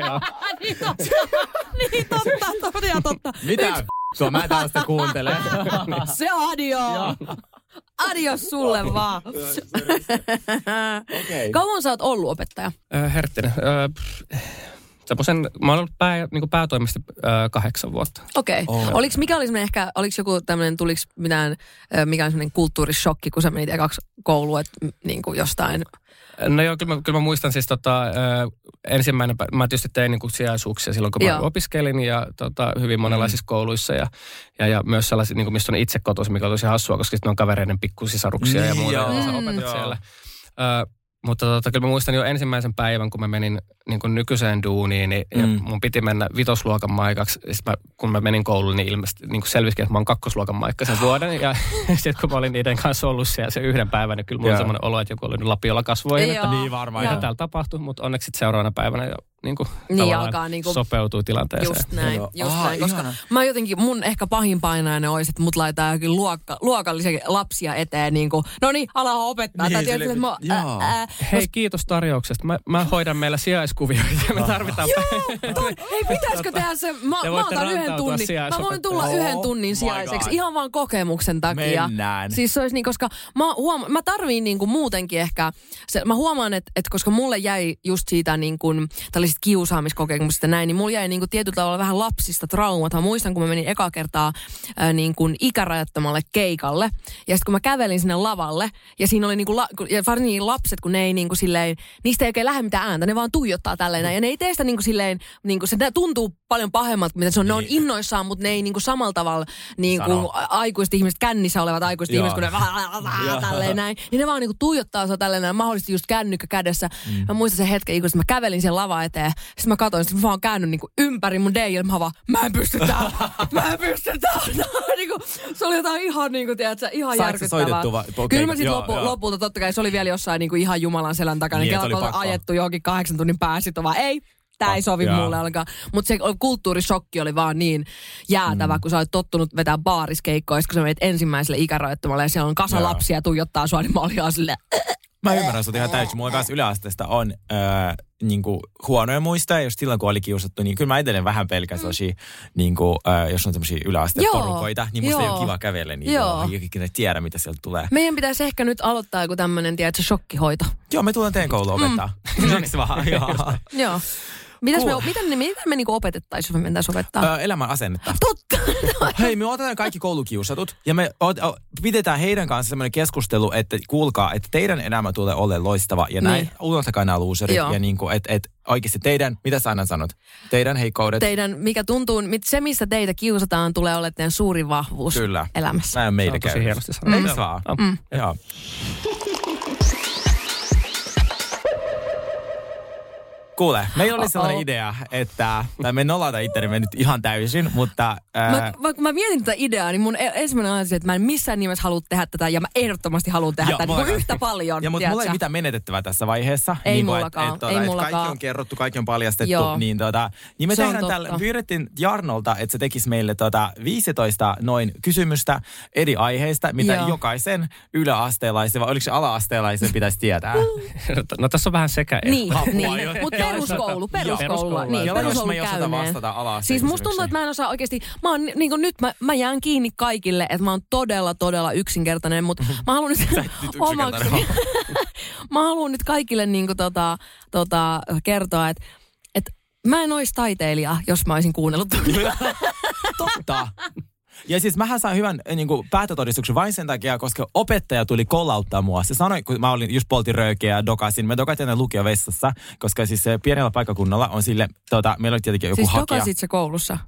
joo. niin totta, niin totta, todella totta. Mitä? Tuo mä tällaista kuuntelen. Se adio. Adios sulle vaan. Okei. Kauan sä oot ollut opettaja? Äh, Herttinen. Semmoisen, mä olen ollut pää, niin päätoimista äh, kahdeksan vuotta. Okei. Okay. Oh. Oliks, mikä oli semmoinen ehkä, oliks joku tämmöinen, tuliks mitään, ö, mikä on semmoinen kulttuurishokki, kun sä menit ekaksi kouluun, että niin kuin jostain, No joo, kyllä mä, kyllä mä muistan siis tota, äh, ensimmäinen, mä tietysti tein niin sijaisuuksia silloin, kun Joo. mä opiskelin ja tota, hyvin monenlaisissa mm. kouluissa ja, ja, ja myös sellaisia, niin kuin, mistä on itse kotoisin, mikä on tosi hassua, koska sitten on kavereiden pikkusisaruksia ja Niin, muuta, joo. joita sä Mm. opetat Joo. siellä. Ö, mutta tota, kyllä mä muistan jo ensimmäisen päivän, kun mä menin niin kuin nykyiseen duuniin, niin Mm. ja mun piti mennä vitosluokan maikaksi. Sitten mä, kun mä menin kouluun, niin ilmeisesti niin selvisikin, että mä oon kakkosluokan maikka sen vuoden. Ja sitten kun mä olin niiden kanssa ollut siellä se yhden päivän, niin kyllä mulla oli semmoinen olo, että joku oli nyt lapiolla kasvoihin. Joo. Että Niin varmaan. mitä täällä tapahtui, mutta onneksi seuraavana päivänä jo niin kuin, Niin tavallaan alkaa niinku- sopeutui tilanteeseen. just näin, Joo. just Aa, näin, koska ihana. mä jotenkin, mun ehkä pahin painainen olisi, että mut laittaa jokin luokka, luokallisia lapsia eteen, niin kuin, no niin, ala opettaa. Niin, tai että mä, joo. ää, ää, Hei, kiitos tarjouksesta. Mä, mä hoidan meillä sijaiskuvioita ja me tarvitaan... Toi, hei, pitäisikö tehdä se? Mä, Te mä otan yhden tunnin. Mä voin tulla sijaisopettajaksi. yhden tunnin Oh sijaiseksi ihan vaan kokemuksen takia. Mennään. Siis se olisi niin, koska mä, huoma, mä tarviin niin kuin muutenkin ehkä, se, mä huomaan, että, että koska mulle jäi just siitä niin kuin, tällaisista kiusaamiskokemuksista näin, niin mulla jäi niin kuin tietyllä tavalla vähän lapsista traumat. Mä muistan, kun mä menin eka kertaa ää, niin kuin ikärajattomalle keikalle. Ja sitten kun mä kävelin sinne lavalle, ja siinä oli niin kuin, la, ja varsinkin lapset, kun ne ei niin kuin silleen, niistä ei oikein lähde mitään ääntä, ne vaan tuijottaa tälleen näin. Ja ne ei tee sitä niin kuin silleen, niin kuin, se tuntuu paljon pahemmalta, mitä se on. Ne on Niin. innoissaan, mutta ne ei niin kuin samalla tavalla niin kuin aikuiset ihmiset, kännissä olevat aikuiset Joo. ihmiset, kun ne Joo. tälleen näin, niin ne vaan niinku tuijottaa sua tälleen näin, mahdollisesti just kännykkä kädessä. Mm. Mä muistan sen hetken, kun mä kävelin sen lava eteen, sitten mä katsoin, sitten mä vaan käännyn niinku ympäri mun DJ, mä vaan, mä en pysty täällä, mä en pysty täällä. niinku, se oli jotain ihan niinku, tiedätkö, ihan se järkyttävää. vai- okei, Kyllä mä sit joo, lopu, joo. lopulta, totta kai se oli vielä jossain niinku ihan Jumalan selän takana, Niin, niin, että oli ajettu johonkin kahdeksan tunnin päässä, sitten vaan ei, Tämä ei sovi Joo. mulle ollenkaan. Mutta se kulttuurishokki oli vaan niin jäätävä, mm. kun sä olet tottunut vetää baariskeikkoa, kun sä menet ensimmäiselle ikärajoittamalle ja siellä on kasa Joo. lapsia tuijottaa sua, niin mä olin ihan silleen, Mä ymmärrän sut ihan täysin. Mulla kanssa yläasteesta on öö, niin kuin huonoja muistoja, jos silloin kun oli kiusattu, niin kyllä mä edelleen vähän pelkän sellaisia, niin kuin, öö, jos on tämmöisiä yläasteen Joo, porukoita, niin musta ei joo. ole kiva kävellä niin Joo. ikinä tiedä, mitä sieltä tulee. meidän pitäisi ehkä nyt aloittaa joku tämmöinen, tiedätkö, shokkihoito. Joo, me tullaan teidän kouluun opettaa. Eiks vaan? Joo. Joo. Mitäs me, miten, me, miten me niinku opetettaisiin, jos me mentäisiin opettaa? Ö, elämän asennetta. Totta. Hei, me otetaan kaikki koulukiusatut ja me ot, o, pidetään heidän kanssa semmoinen keskustelu, että kuulkaa, että teidän elämä tulee olemaan loistava ja näin, Niin. unohtakaa nämä loserit Joo. ja niin kuin, että et, oikeasti teidän, mitä sä aina sanot, teidän heikkoudet, Teidän, mikä tuntuu, mit- se missä teitä kiusataan, tulee olemaan teidän suurin vahvuus Kyllä. elämässä. näin on Se meidän on tosi hienosti sanottu. Vaan? Mm. Joo. Kuule, meillä oli sellainen Uh-oh. idea, että, tai me nolata ittenimme nyt ihan täysin, mutta... Ää, Mä, vaikka mä mietin tätä ideaa, niin mun e- ensimmäinen asia, että mä en missään nimessä halua tehdä tätä, ja mä ehdottomasti haluan tehdä Joo, tätä mulla niin yhtä paljon. Ja mutta mulla ei mitään menetettävää tässä vaiheessa. Ei niin kuin, mullakaan, et, et, ei et mullakaan. Kaikki on kerrottu, kaikki on paljastettu. Joo. Niin, tota, niin me Se tehdään tällä, pyydettiin Jarnolta, että se tekisi meille tota 15 noin kysymystä eri aiheista, mitä Joo. jokaisen yläasteelaisen, vai oliko se ala-asteelaisen pitäisi tietää. No tässä on vähän sekä. Niin, niin. mutta peruskoulu, peruskoulu, niin. Ja jos peruskoulu osata käyneen. vastata ala Siis musta tuntuu, että mä en osaa oikeasti, mä oon niin kuin nyt, mä, mä jään kiinni kaikille, että mä oon todella, todella yksinkertainen, mutta mä haluan nyt, yksinkertainen mä haluan nyt kaikille niin kuin tota, tota, kertoa, että, että mä en olisi taiteilija, jos mä olisin kuunnellut. Totta. Ja siis mähän sain hyvän eh, niin kuin, päätötodistuksen vain sen takia, koska opettaja tuli kollauttaa mua. Se sanoi, kun mä olin just poltin röykeä ja dokasin. Me dokatin aina lukiovessassa, koska siis se pienellä paikkakunnalla on sille, tota, meillä oli tietenkin joku siis hakija. dokasit se koulussa?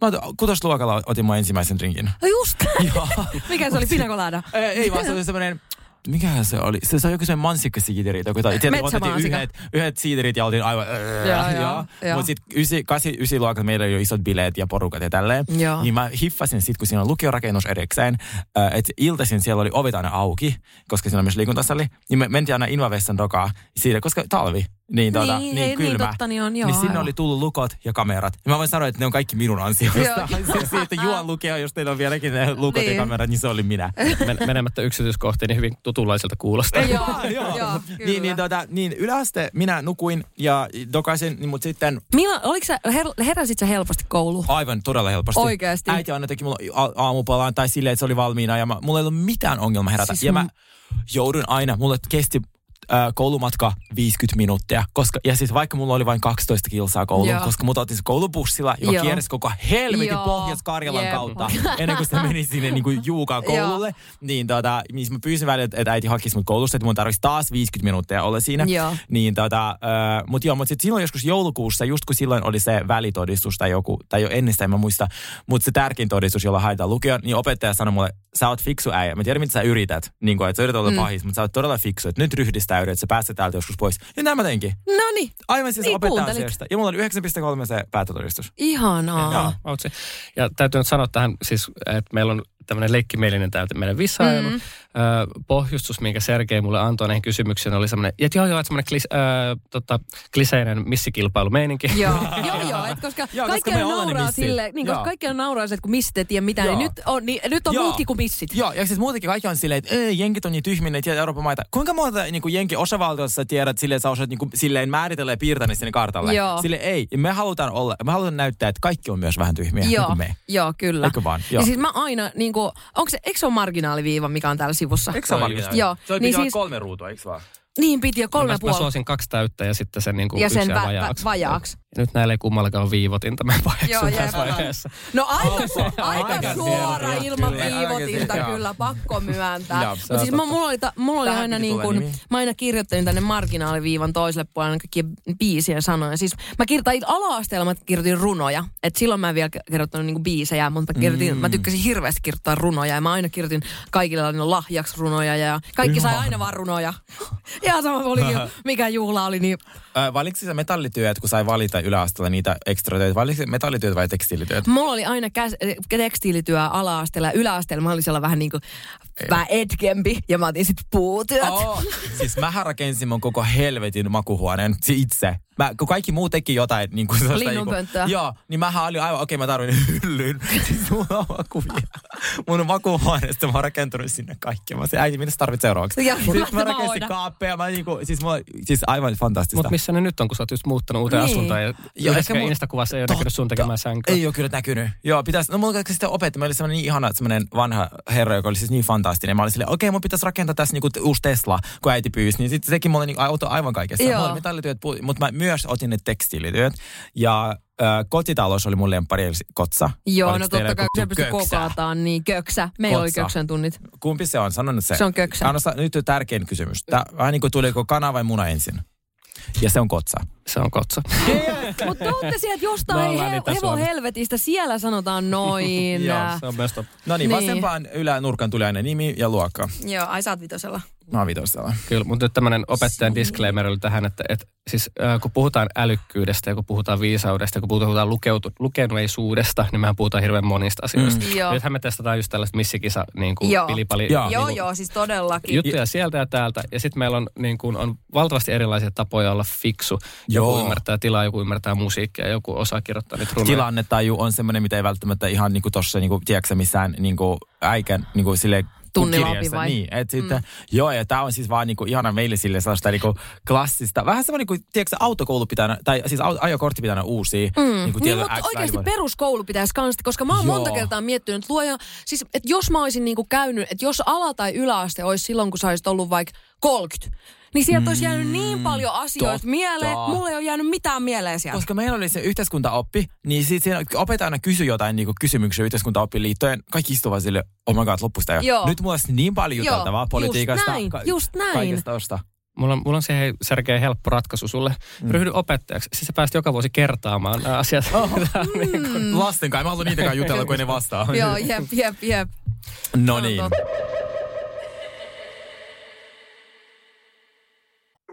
Mä kutosluokalla otin mun ensimmäisen drinkin. No just. Mikä se oli, pina colada? ei, ei vaan se oli semmoinen, mikähän se oli? Se, se oli joku semmoinen mansikkasiideri. Tai tietenkin otettiin Metsämansikka. yhdet, yhdet siiderit ja oltiin aivan... Joo, joo, joo. Mutta sitten ysi, kasi, ysi luokalla meillä oli jo isot bileet ja porukat ja tälleen. Joo. Niin mä hiffasin sitten, kun siinä on lukiorakennus erikseen, että iltaisin siellä oli ovet aina auki, koska siinä on myös liikuntasali. Niin me mentiin aina Invavessan dokaa siitä, koska talvi. Niin, tuota, Niin, niin, ei, niin kylmä. totta, niin on, joo, niin sinne aivan. oli tullut lukot ja kamerat. Ja mä voin sanoa, että ne on kaikki minun ansiosta. Se, siitä juon lukea, jos teillä on vieläkin ne lukot Niin. ja kamerat, niin se oli minä. Men, menemättä yksityiskohtiin, niin hyvin tutulaiselta kuulostaa. Joo, Joo. joo, niin, niin, tota, niin yläaste minä nukuin ja dokaisin, niin, mutta sitten Milla, oliko sä, her, heräsit sä helposti kouluun? aivan todella helposti. Oikeesti? Äiti aina teki mulle a- aamupalaan tai silleen, että se oli valmiina ja mä, mulla ei ollut mitään ongelma herätä. Siis ja mä m- joudun aina, mulle kesti äh, koulumatka 50 minuuttia, koska, ja siis vaikka mulla oli vain 12 kilsaa kouluun, Joo. koska mut otin se koulubussilla, joka Joo. kiersi koko helvetin. Pohjois-Karjalan Jep. kautta, ennen kuin se meni sinne niin kuin Juukaan koululle. niin, tota, niin mä pyysin välillä, että äiti hakisi mut koulusta, että mun tarvitsisi taas 50 minuuttia olla siinä. Joo. Niin tota, äh, mut joo, mut sit silloin joskus joulukuussa, just kun silloin oli se välitodistus tai joku, tai jo ennestään en mä muista, mutta se tärkein todistus, jolla haetaan lukioon, niin opettaja sanoi mulle, sä oot fiksu äijä. Mä tiedän, mitä sä yrität, niin kuin, että sä yrität olla mm. pahis, mutta sä oot todella fiksu, että nyt ryhdistäydy, että sä pääset täältä joskus pois. Ja näin mä teinkin. No niin, Aivan siis Niin, opettajan ansiosta. Ja mulla oli 9,3 se päätötodistus. ihanaa. Joo. Outsi. Ja täytyy nyt sanoa tähän, siis, että meillä on tämmöinen leikkimielinen täytä meidän vissailu. Mm. Pohjustus, minkä Sergei mulle antoi näihin kysymyksiin, oli semmoinen, että joo, joo, että semmoinen klis, ö, tota, kliseinen missikilpailumeininki. Joo, joo, joo, et koska Joo, kaikki koska nauraa sille, niin koska kaikki on nauraa, että kun missit ei tiedä mitään, niin nyt on, niin, nyt on Joo. muutkin kuin missit. Joo, ja siis muutenkin kaikki on silleen, että ei, jenkit on niin tyhmiä, ne ei tiedä Euroopan maita. Kuinka monta niin kuin jenkin osavaltiossa sä tiedät silleen, että sä osaat niin kuin, silleen määritellä ja piirtää ne sinne kartalle? Joo. Sille ei. Ja me halutaan olla, me halutaan näyttää, että kaikki on myös vähän tyhmiä, niin Joo, kuin me. joo, kyllä. Eikö vaan? Joo. Ja siis mä aina, niin kuin, onko se, eikö se ole marginaaliviiva, mikä on täällä sivussa? Eikö se ole? Joo, Se oli niin siis- kolme ruutua, eikö vaan? Niin piti jo kolme mä, ja mä suosin kaksi täyttä ja sitten sen niin kuin Ja yksi sen vä- vajaaksi. vajaaksi. Nyt näillä ei kummallakaan ole viivotinta, mä Joo, paheksun tässä vaiheessa. No aika, su- aika Aika suora ilman Kyllä. viivotinta Aika- kyllä, pakko myöntää. Mutta siis mulla oli, ta, mulla oli aina niin kuin, mä aina kirjoittelin tänne marginaaliviivan toiselle puolelle kaikkia biisien sanoja. Siis mä kirjoitin ala-asteella, mä kirjoitin runoja. Et silloin mä en vielä kirjoittanut niinku biisejä, mutta mä, kirjoitin, mm. mä tykkäsin hirveästi kirjoittaa runoja. Ja mä aina kirjoitin kaikille aina lahjaksi runoja ja kaikki sai aina vaan runoja. Ihan sama oli, mikä juhla oli, niin Äh, valitsitko sä metallityöt, kun sai valita yläasteella niitä ekstra töitä? Valitsitko metallityöt vai tekstiilityöt? Mulla oli aina käs, tekstiilityö ala-asteella yläasteella. Mä olin siellä vähän niin kuin vähän etkempi ja mä otin sitten puutyöt. Oh, siis mä rakensin mun koko helvetin makuhuoneen itse. mä, kun kaikki muu teki jotain niin kuin sellaista, Linnunpönttöä. Niin kuin, joo, niin mähän olin aivan, okei okay, mä tarvin hyllyn. siis mulla on makuvia. Mun makuuhuoneesta mä oon rakentunut sinne kaikki. Mä sanoin, äiti, mitä sä tarvit seuraavaksi? Ja, Sitten mä mä rakensin kaappeja. Mä niinku, siis, mulla, siis aivan fantastista. Mutta missä ne nyt on, kun sä oot just muuttanut uuteen Niin. asuntoon ja yhdessäkään ehkä mu- Instakuvassa ei ole näkynyt sun tekemään sänkyä. Ei ole kyllä näkynyt. Joo, pitäisi, no mulla sitten opetti, meillä oli semmoinen niin ihana semmoinen vanha herra, joka oli siis niin fantastinen. Mä olin silleen, okei, mun pitäisi rakentaa tässä niinku uusi Tesla, kun äiti pyysi. Niin sitten teki mulle niinku auto aivan kaikessa. Joo. Mulla oli metallityöt, mutta mä myös otin ne tekstiilityöt. Ja kotitalous oli mun lemppari, eli kotsa. Joo, Oliko no totta kai, kun se pystyy kokaataan, niin köksä. Meillä oli köksän tunnit. Kumpi se on? Sano nyt se. Se on köksä. Anna, nyt on tärkein kysymys. Tää, vähän niin kuin tuliko kana vai muna ensin? Ja se on kotsa. Se on kotsa. Mutta te olette sieltä jostain he, niitä hevo Suomesta. helvetistä, siellä sanotaan noin. Joo, Se on totta. No niin, Niin. vasempaan ylänurkan tuli aina nimi ja luokka. Joo, ai sä oot vitosella. Mä oon vitosella. Kyllä, mutta nyt tämmöinen opettajan disclaimer oli tähän, että, että siis äh, kun puhutaan älykkyydestä ja kun puhutaan viisaudesta ja kun puhutaan lukeutu, lukenuisuudesta, niin mehän puhutaan hirveän monista asioista. Mm. Joo. Nythän me testataan just tällaista missikisa niin kuin Joo. pilipali Joo. Joo, niin joo, siis todellakin. juttuja sieltä ja täältä. Ja sitten meillä on, niin kuin, on valtavasti erilaisia tapoja olla fiksu. Joku Joo. ymmärtää tilaa, joku ymmärtää musiikkia, joku osaa kirjoittaa niitä runoja. tilannetaju on semmoinen, mitä ei välttämättä ihan niinku tossa, niinku, tiedätkö sä, missään niinku, äikän niinku, sille Tunnilla opi vai? Niin, et sitten, mm. joo, ja tämä on siis vaan niinku, ihana meille sille sellaista niinku, klassista, vähän semmoinen kuin, tiedätkö sä, autokoulu pitää, tai siis ajokortti pitää uusia. Mm. Niinku, Niin, mutta oikeasti peruskoulu pitäisi kans, koska mä oon Joo. monta kertaa miettinyt, että luoja, siis että jos mä olisin niinku käynyt, että jos ala- tai yläaste olisi silloin, kun sä olisit ollut vaikka 30, niin sieltä olisi jäänyt niin paljon asioita totta. mieleen, mulle ei ole jäänyt mitään mieleen sieltä. Koska meillä oli se yhteiskuntaoppi, niin sit siinä opettaja aina kysyi jotain niinku kysymyksiä yhteiskuntaoppiin liittyen. Kaikki istuvat sille, oh my god, loppusta jo. Joo. Nyt mulla olisi niin paljon Joo, juteltavaa just politiikasta. näin, just näin. Kaikesta. Mulla on, mulla on siihen Sergei helppo ratkaisu sulle. Mm. Ryhdy opettajaksi. Siis sä pääst joka vuosi kertaamaan nämä asiat. niin kuin, Lasten kai, mä haluan niitäkään jutella, kun ne vastaa. Joo, jep, jep, jep. No niin.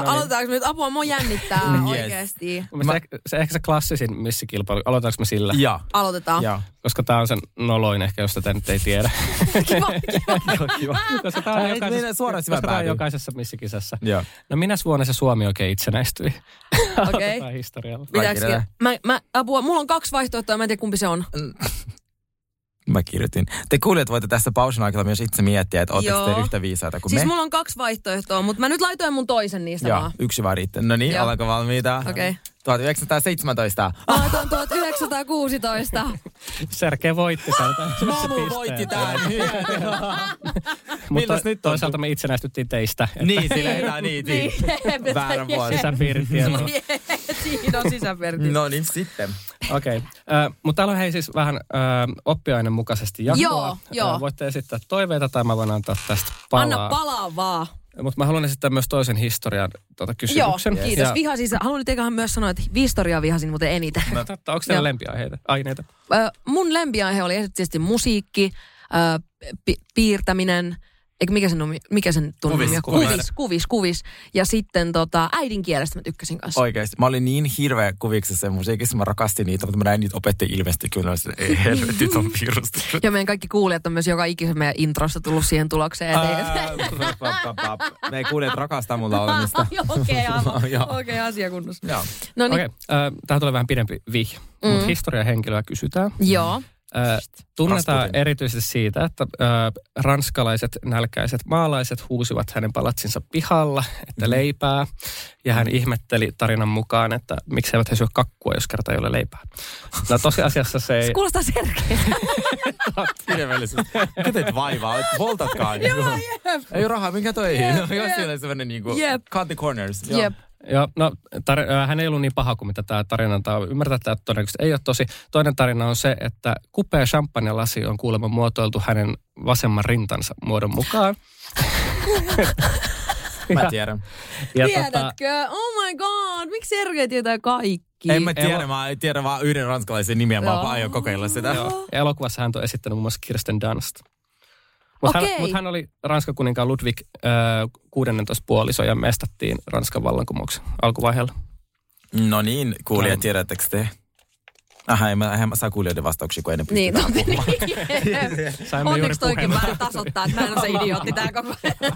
No niin. Aloitetaanko me nyt? Apua, mua jännittää Yes. oikeasti. Mielestä se, se ehkä se klassisin missikilpailu. Aloitetaanko me sillä? Ja. Aloitetaan. Ja. Koska tää on sen noloin ehkä, jos tätä nyt ei tiedä. Kiva, kiva. Koska tää on jokaisessa, mennä suoraan koska syvään tää on jokaisessa missikisassa. Joo. No minä vuonna se Suomi oikein itsenäistyi? Okei. Aloitetaan historialla. Mä, mä, apua, mulla on kaksi vaihtoehtoa, mä en tiedä kumpi se on. Mä kirjoitin. Te kuulijat voitte tässä pausin aikana myös itse miettiä, että ootteko te yhtä viisaita kuin Siis me. mulla on kaksi vaihtoehtoa, mutta mä nyt laitoin mun toisen niistä Joo, vaan. yksi vaan riittää. No niin, ollaanko valmiita? Okei. 1917. Mä laitoin 1916. Sergei voitti tältä. Mamu voitti tämän. Mutta nyt on? toisaalta me itsenäistyttiin teistä. että niin, sillä ei niin. niin. Jep, Väärä vuosi. Sisäpiiritietoa. Siinä on. No niin, sitten. Okei, okay. äh, mutta täällä on hei siis vähän äh, oppiaineen mukaisesti jakoa. Joo, joo. Äh, voitte esittää toiveita tai mä voin antaa tästä palaa. Anna palaa vaan. Mutta mä haluan esittää myös toisen historian tuota Joo, kysymyksen. kiitos. Ja, Vihasin, haluan nyt eiköhän myös sanoa, että historiaa vihasin muuten eniten. no, totta, onko teillä Joo. lempiaiheita? Aineita? Ö, mun lempiaihe oli erityisesti musiikki, ö, pi- piirtäminen, eikö mikä sen, mikä sen tunnin Kuvis, kuvis. kuvis, kuvis, kuvis. Ja sitten tota, äidinkielestä mä tykkäsin kanssa. Oikeesti. Mä olin niin hirveä kuviksessa ja musiikissa. Mä rakastin niitä, mutta mä näin niitä opettajia ilmeisesti kyllä. Ei helvetti, on pirusta. Ja meidän kaikki kuulijat on myös joka ikisen meidän introssa tullut siihen tulokseen. että- Ää, pap, pap, pap. Me kuulijat rakastaa mun laulamista. Joo, Okei. Okei, asia kunnossa. Joo. No niin, Okei, okay, äh, tähän tulee vähän pidempi vihje. Mm. Mutta historiahenkilöä kysytään. joo. Tunnetaan Rasputin. erityisesti siitä, että ö, ranskalaiset nälkäiset maalaiset huusivat hänen palatsinsa pihalla, että Mhm. leipää. Ja hän ihmetteli tarinan mukaan, että miksi eivät he syö kakkua, jos kerta ei ole leipää. No tosiasiassa se ei... Se kuulostaa selkeä. Kirjaimellisesti. Mikä teet vaivaa? Voltatkaa. Joo, Ei ole rahaa, minkä toi? Jep, Jos jep. siellä sellainen Jep. cut the corners. Joo. Jep. Joo, no tar- ö, hän ei ollut niin paha kuin mitä tämä tarina antaa ymmärtää, että tämä todennäköisesti ei ole tosi. Toinen tarina on se, että kupea champagne-lasi on kuulemma muotoiltu hänen vasemman rintansa muodon mukaan. Mä Ja- tiedän. Ja tota, Tiedätkö? Oh my god, miksi Sergei tietää kaikki? En mä Elo- tiedä, mä tiedän vaan yhden ranskalaisen nimen, mä aion kokeilla sitä. Joo. Elokuvassa hän on esittänyt muun muassa Kirsten Dunst. Mutta hän, Okei. mut hän oli Ranskan kuninkaan Ludwig äh, 16 puoliso ja mestattiin Ranskan vallankumouksen alkuvaiheella. No niin, kuulijat, tiedättekö te? Aha, en mä, en mä saa kuulijoiden vastauksia, kun ennen Niin, puhumaan. niin. Saimme juuri Onneksi toikin vähän tasoittaa, että mä en ole se idiootti tää koko ajan.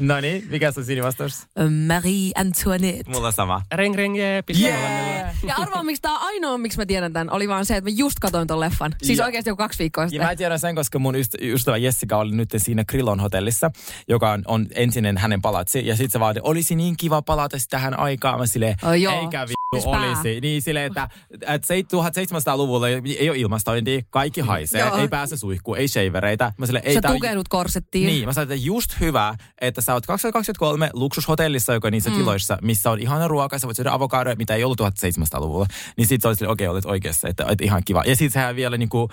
No niin, mikä se on siinä vastaus? Marie Antoinette. Mulla sama. Ring ring jee, Yeah! Ja arvaa, miksi tää ainoa, miksi mä tiedän tämän, oli vaan se, että mä just katoin ton leffan. Siis Ja- oikeasti joku kaksi viikkoa Ja sitten. mä tiedän sen, koska mun ystä- ystävä Jessica oli nyt siinä Krillon hotellissa, joka on, on entinen hänen palatsi. Ja sit se vaan, olisi niin kiva palata tähän aikaan. Mä silleen, Oh, joo. Siis pää. Olisi. Niin silleen, että, että se 1700-luvulla ei ei ole ilmastointia, kaikki haisee, Joo. ei pääse suihkuun, ei shavereita. Mä silleen, ei Sä tää on- tukeudut korsettiin. Niin, mä sanoin, että just hyvä, että sä oot 2023 luksushotellissa, joka niissä mm. tiloissa, missä on ihana ruoka, sä voit syödä avokadoja, mitä ei ollut 1700-luvulla. Niin sit se oli okei, olet oikeassa, että, että ihan kiva. Ja sit sehän vielä niinku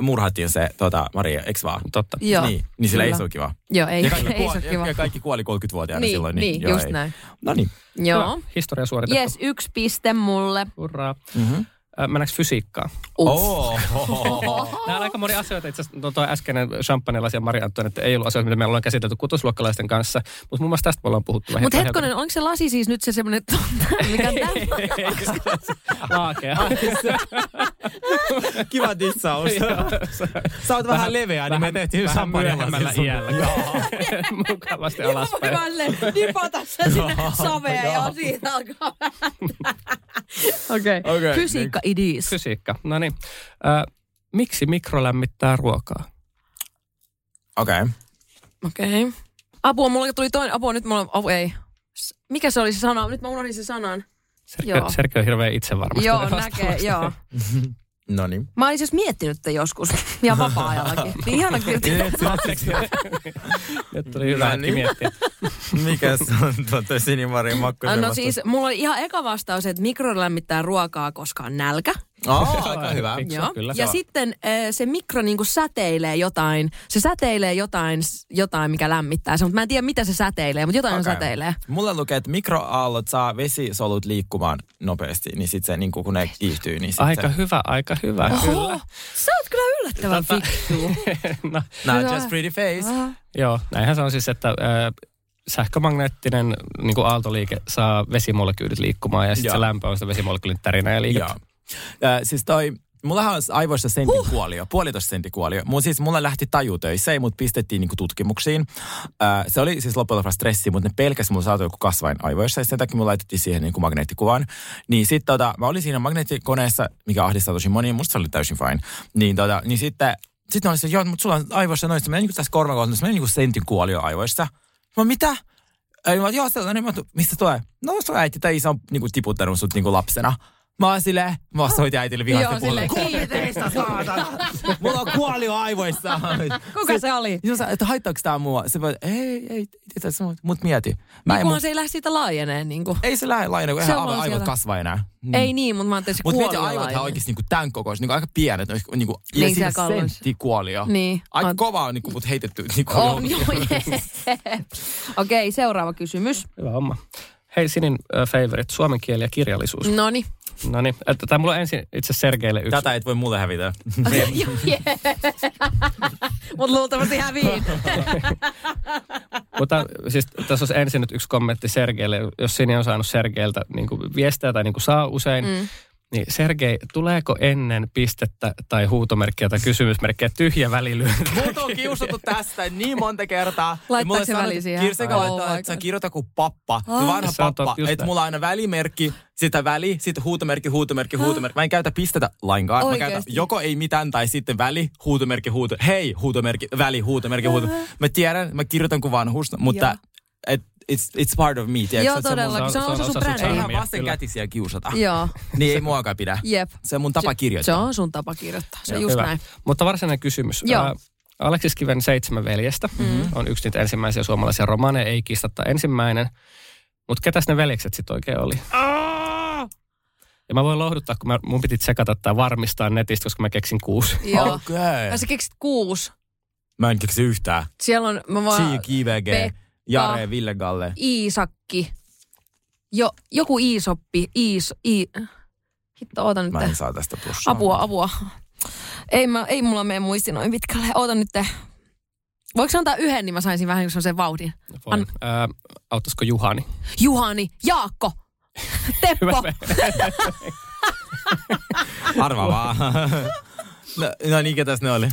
murhattiin se tota, Maria, eks vaan? Totta. Joo. Niin, niin sillä ei se ole kiva. Joo, ei, ja, kaikki ei se kuoli, ole kiva. ja kaikki kuoli 30-vuotiaana Niin, silloin. niin, joo, just ei. näin. No niin. Joo. Hyvä. Historia suoritettu. Jes, yksi piste mulle. Hurraa. Mm-hmm. Mennäänkö fysiikkaan? Oh. Nämä on aika moni asioita. Itse asiassa no, toi äskeinen champagnelasi ja Maria Antoinette ei ollut asioita, mitä me ollaan käsitelty kutosluokkalaisten kanssa. Mutta muun muassa tästä me ollaan puhuttu vähän. Mutta hetkonen, onko se lasi siis nyt se semmoinen, mikä on tämä? Laakea. Kiva dissaus. Sä oot vähän leveä, niin me tehtiin vähän myöhemmällä iällä. Mukavasti alaspäin. mä nipata se sinne saveen ja siitä alkaa Okei, Okei, fysiikka idis. Fysiikka. No niin. Äh, miksi mikro lämmittää ruokaa? Okei. Okay. Okei. Apua, mulla tuli toinen, apua, nyt mulla on, apua, ei. Mikä se oli se sana? Nyt mä unohdin sen sanan. Sergio, Joo. Sergio on hirveän itsevarmasti. Joo, näkee, joo. No niin. Mä olin siis miettinyt tätä joskus, ihan vapaa-ajallakin. Niin ihana kyllä. Nyt tuli hyvä No hetki niin. miettiä. Mikä se on tuota Sinimarin makkosen No siis, mulla oli ihan eka vastaus, että mikro lämmittää ruokaa, koska on nälkä. Oh, aika hyvä. Fiksu, kyllä. Ja sitten äh, se mikro niinku säteilee jotain, se säteilee jotain, jotain mikä lämmittää se, mutta mä en tiedä mitä se säteilee, mutta jotain okay. säteilee. Mulla lukee, että mikroaallot saa vesisolut liikkumaan nopeasti, niin sitten se, niin kun ne kiihtyy, niin sit Aika se... hyvä, aika hyvä. Kyllä. Oho, sä oot kyllä yllättävän Tota- fiksu. no, Not Hyvä. just pretty face. Ah. joo, näinhän se on siis, että äh, sähkömagneettinen niin kuin aaltoliike saa vesimolekyylit liikkumaan ja sitten se lämpö on sitä vesimolekyylin tärinää ja liikettä. Joo. Äh, siis toi, mullahan on aivoissa sentin huh. kuolio, puolitoista sentin kuolio. Mun siis, mulla lähti taju töissä, ei mut pistettiin niinku tutkimuksiin. Äh, se oli siis loppujen lopuksi stressi, mutta ne pelkäs mulla saatu joku kasvain aivoissa ja sen takia mulla laitettiin siihen niinku magneettikuvan. Niin sit tota, mä olin siinä magneettikoneessa, mikä ahdistaa tosi moni, musta se oli täysin fine. Niin tota, niin sitten sitten oli se, joo, mutta sulla on aivoissa noissa, menee niinku tässä korvakohdassa, menee niinku sentin kuolio aivoissa. Mä mitä? Ei, mä, joo, sellainen, mä, mistä tulee? No, sun äiti tai isä on niinku, tiputtanut sut niinku lapsena. Mä oon silleen, mä oon soitin äitille vihaisesti Joo, silleen, teistä saatana. Mulla on kuolio aivoissa. Kuka se oli? Joo, sä- että haittaako tää mua? Se voi, ei, ei, ei, ei se mut mieti. Mä en, Kunhan mut, se ei lähde siitä laajeneen. Niin kuin. ei se lähde laajana, kun Se eihän aivot siellä. kasva enää. Ei niin, mutta mä että se Mutta mieti, kuoli aivothan laajenee. oikeasti niinku tämän kokoiset, niinku aika pienet, niinku, niinku, ja Niin, siinä sentti kuolio. Niin. Aika on- kova on niinku, mut heitetty. Niinku, On, joo, jee. Okei, seuraava kysymys. Hyvä homma. Hei Sinin äh, favorite, suomen kieli ja kirjallisuus. Noni. No niin, että tämä mulla on ensin itse Sergeille yksi. Tätä et voi mulle hävitä. Mutta luultavasti häviin. Mutta siis tässä olisi ensin nyt yksi kommentti Sergeille, jos Sini on saanut Sergeiltä niin viestejä tai niin saa usein. Mm. Niin Sergei, tuleeko ennen pistettä tai huutomerkkiä tai kysymysmerkkiä tyhjä välilyönti? Mut on kiusattu tästä niin monta kertaa. Mulle se väli siihen? Kirsi Oh laittaa, että sä God. kirjoita kuin pappa. Ah. Vanha pappa. Että mulla on aina välimerkki, sitä väli, sitten huutomerkki, huutomerkki, huutomerkki. Mä en käytä pistetä lainkaan. Mä käytän joko ei mitään tai sitten väli, huutomerkki, huuto. Hei, huutomerkki, väli, huutomerkki, huuto. Mä tiedän, mä kirjoitan kuin vanhuus, mutta et, it's, it's part of me. tiedätkö? Joo, että se on todellakin. Se se osa sun Se brändiä. ihan Charmia, vastenkätisiä kiusata. Joo, Niin ei muakaan pidä. jep. Se on mun tapa Se kirjoittaa. on sun tapa kirjoittaa. Se on just hyvä. näin. Mutta varsinainen kysymys. Joo. Aleksis Kiven Seitsemän veljestä Mm. on yksi niitä ensimmäisiä suomalaisia romaaneja, ei kiistatta ensimmäinen. Mutta ketäs ne veljekset sitten oikein oli? Ja mä voin lohduttaa, kun mä, mun piti tsekata tai varmistaa netistä, koska mä keksin kuusi. Joo. Okei. Ja sä keksit kuusi. Mä en keksi yhtään. Siellä on, mä vaan, Chi, KVG, Pekka. Jare, Ville Galle. Iisakki. Jo, joku Iisoppi. Iis, i, hitto, oota nyt. Mä en saa tästä plussaa. Apua, apua. Ei, mä, ei mulla mene muisti noin pitkälle. Oota nyt. Voiko antaa yhden, niin mä saisin vähän sen vauhdin. Voin. Ää, auttaisiko Juhani? Juhani, Jaakko, Teppo. Arva vaan. no, no niin, ketäs ne oli?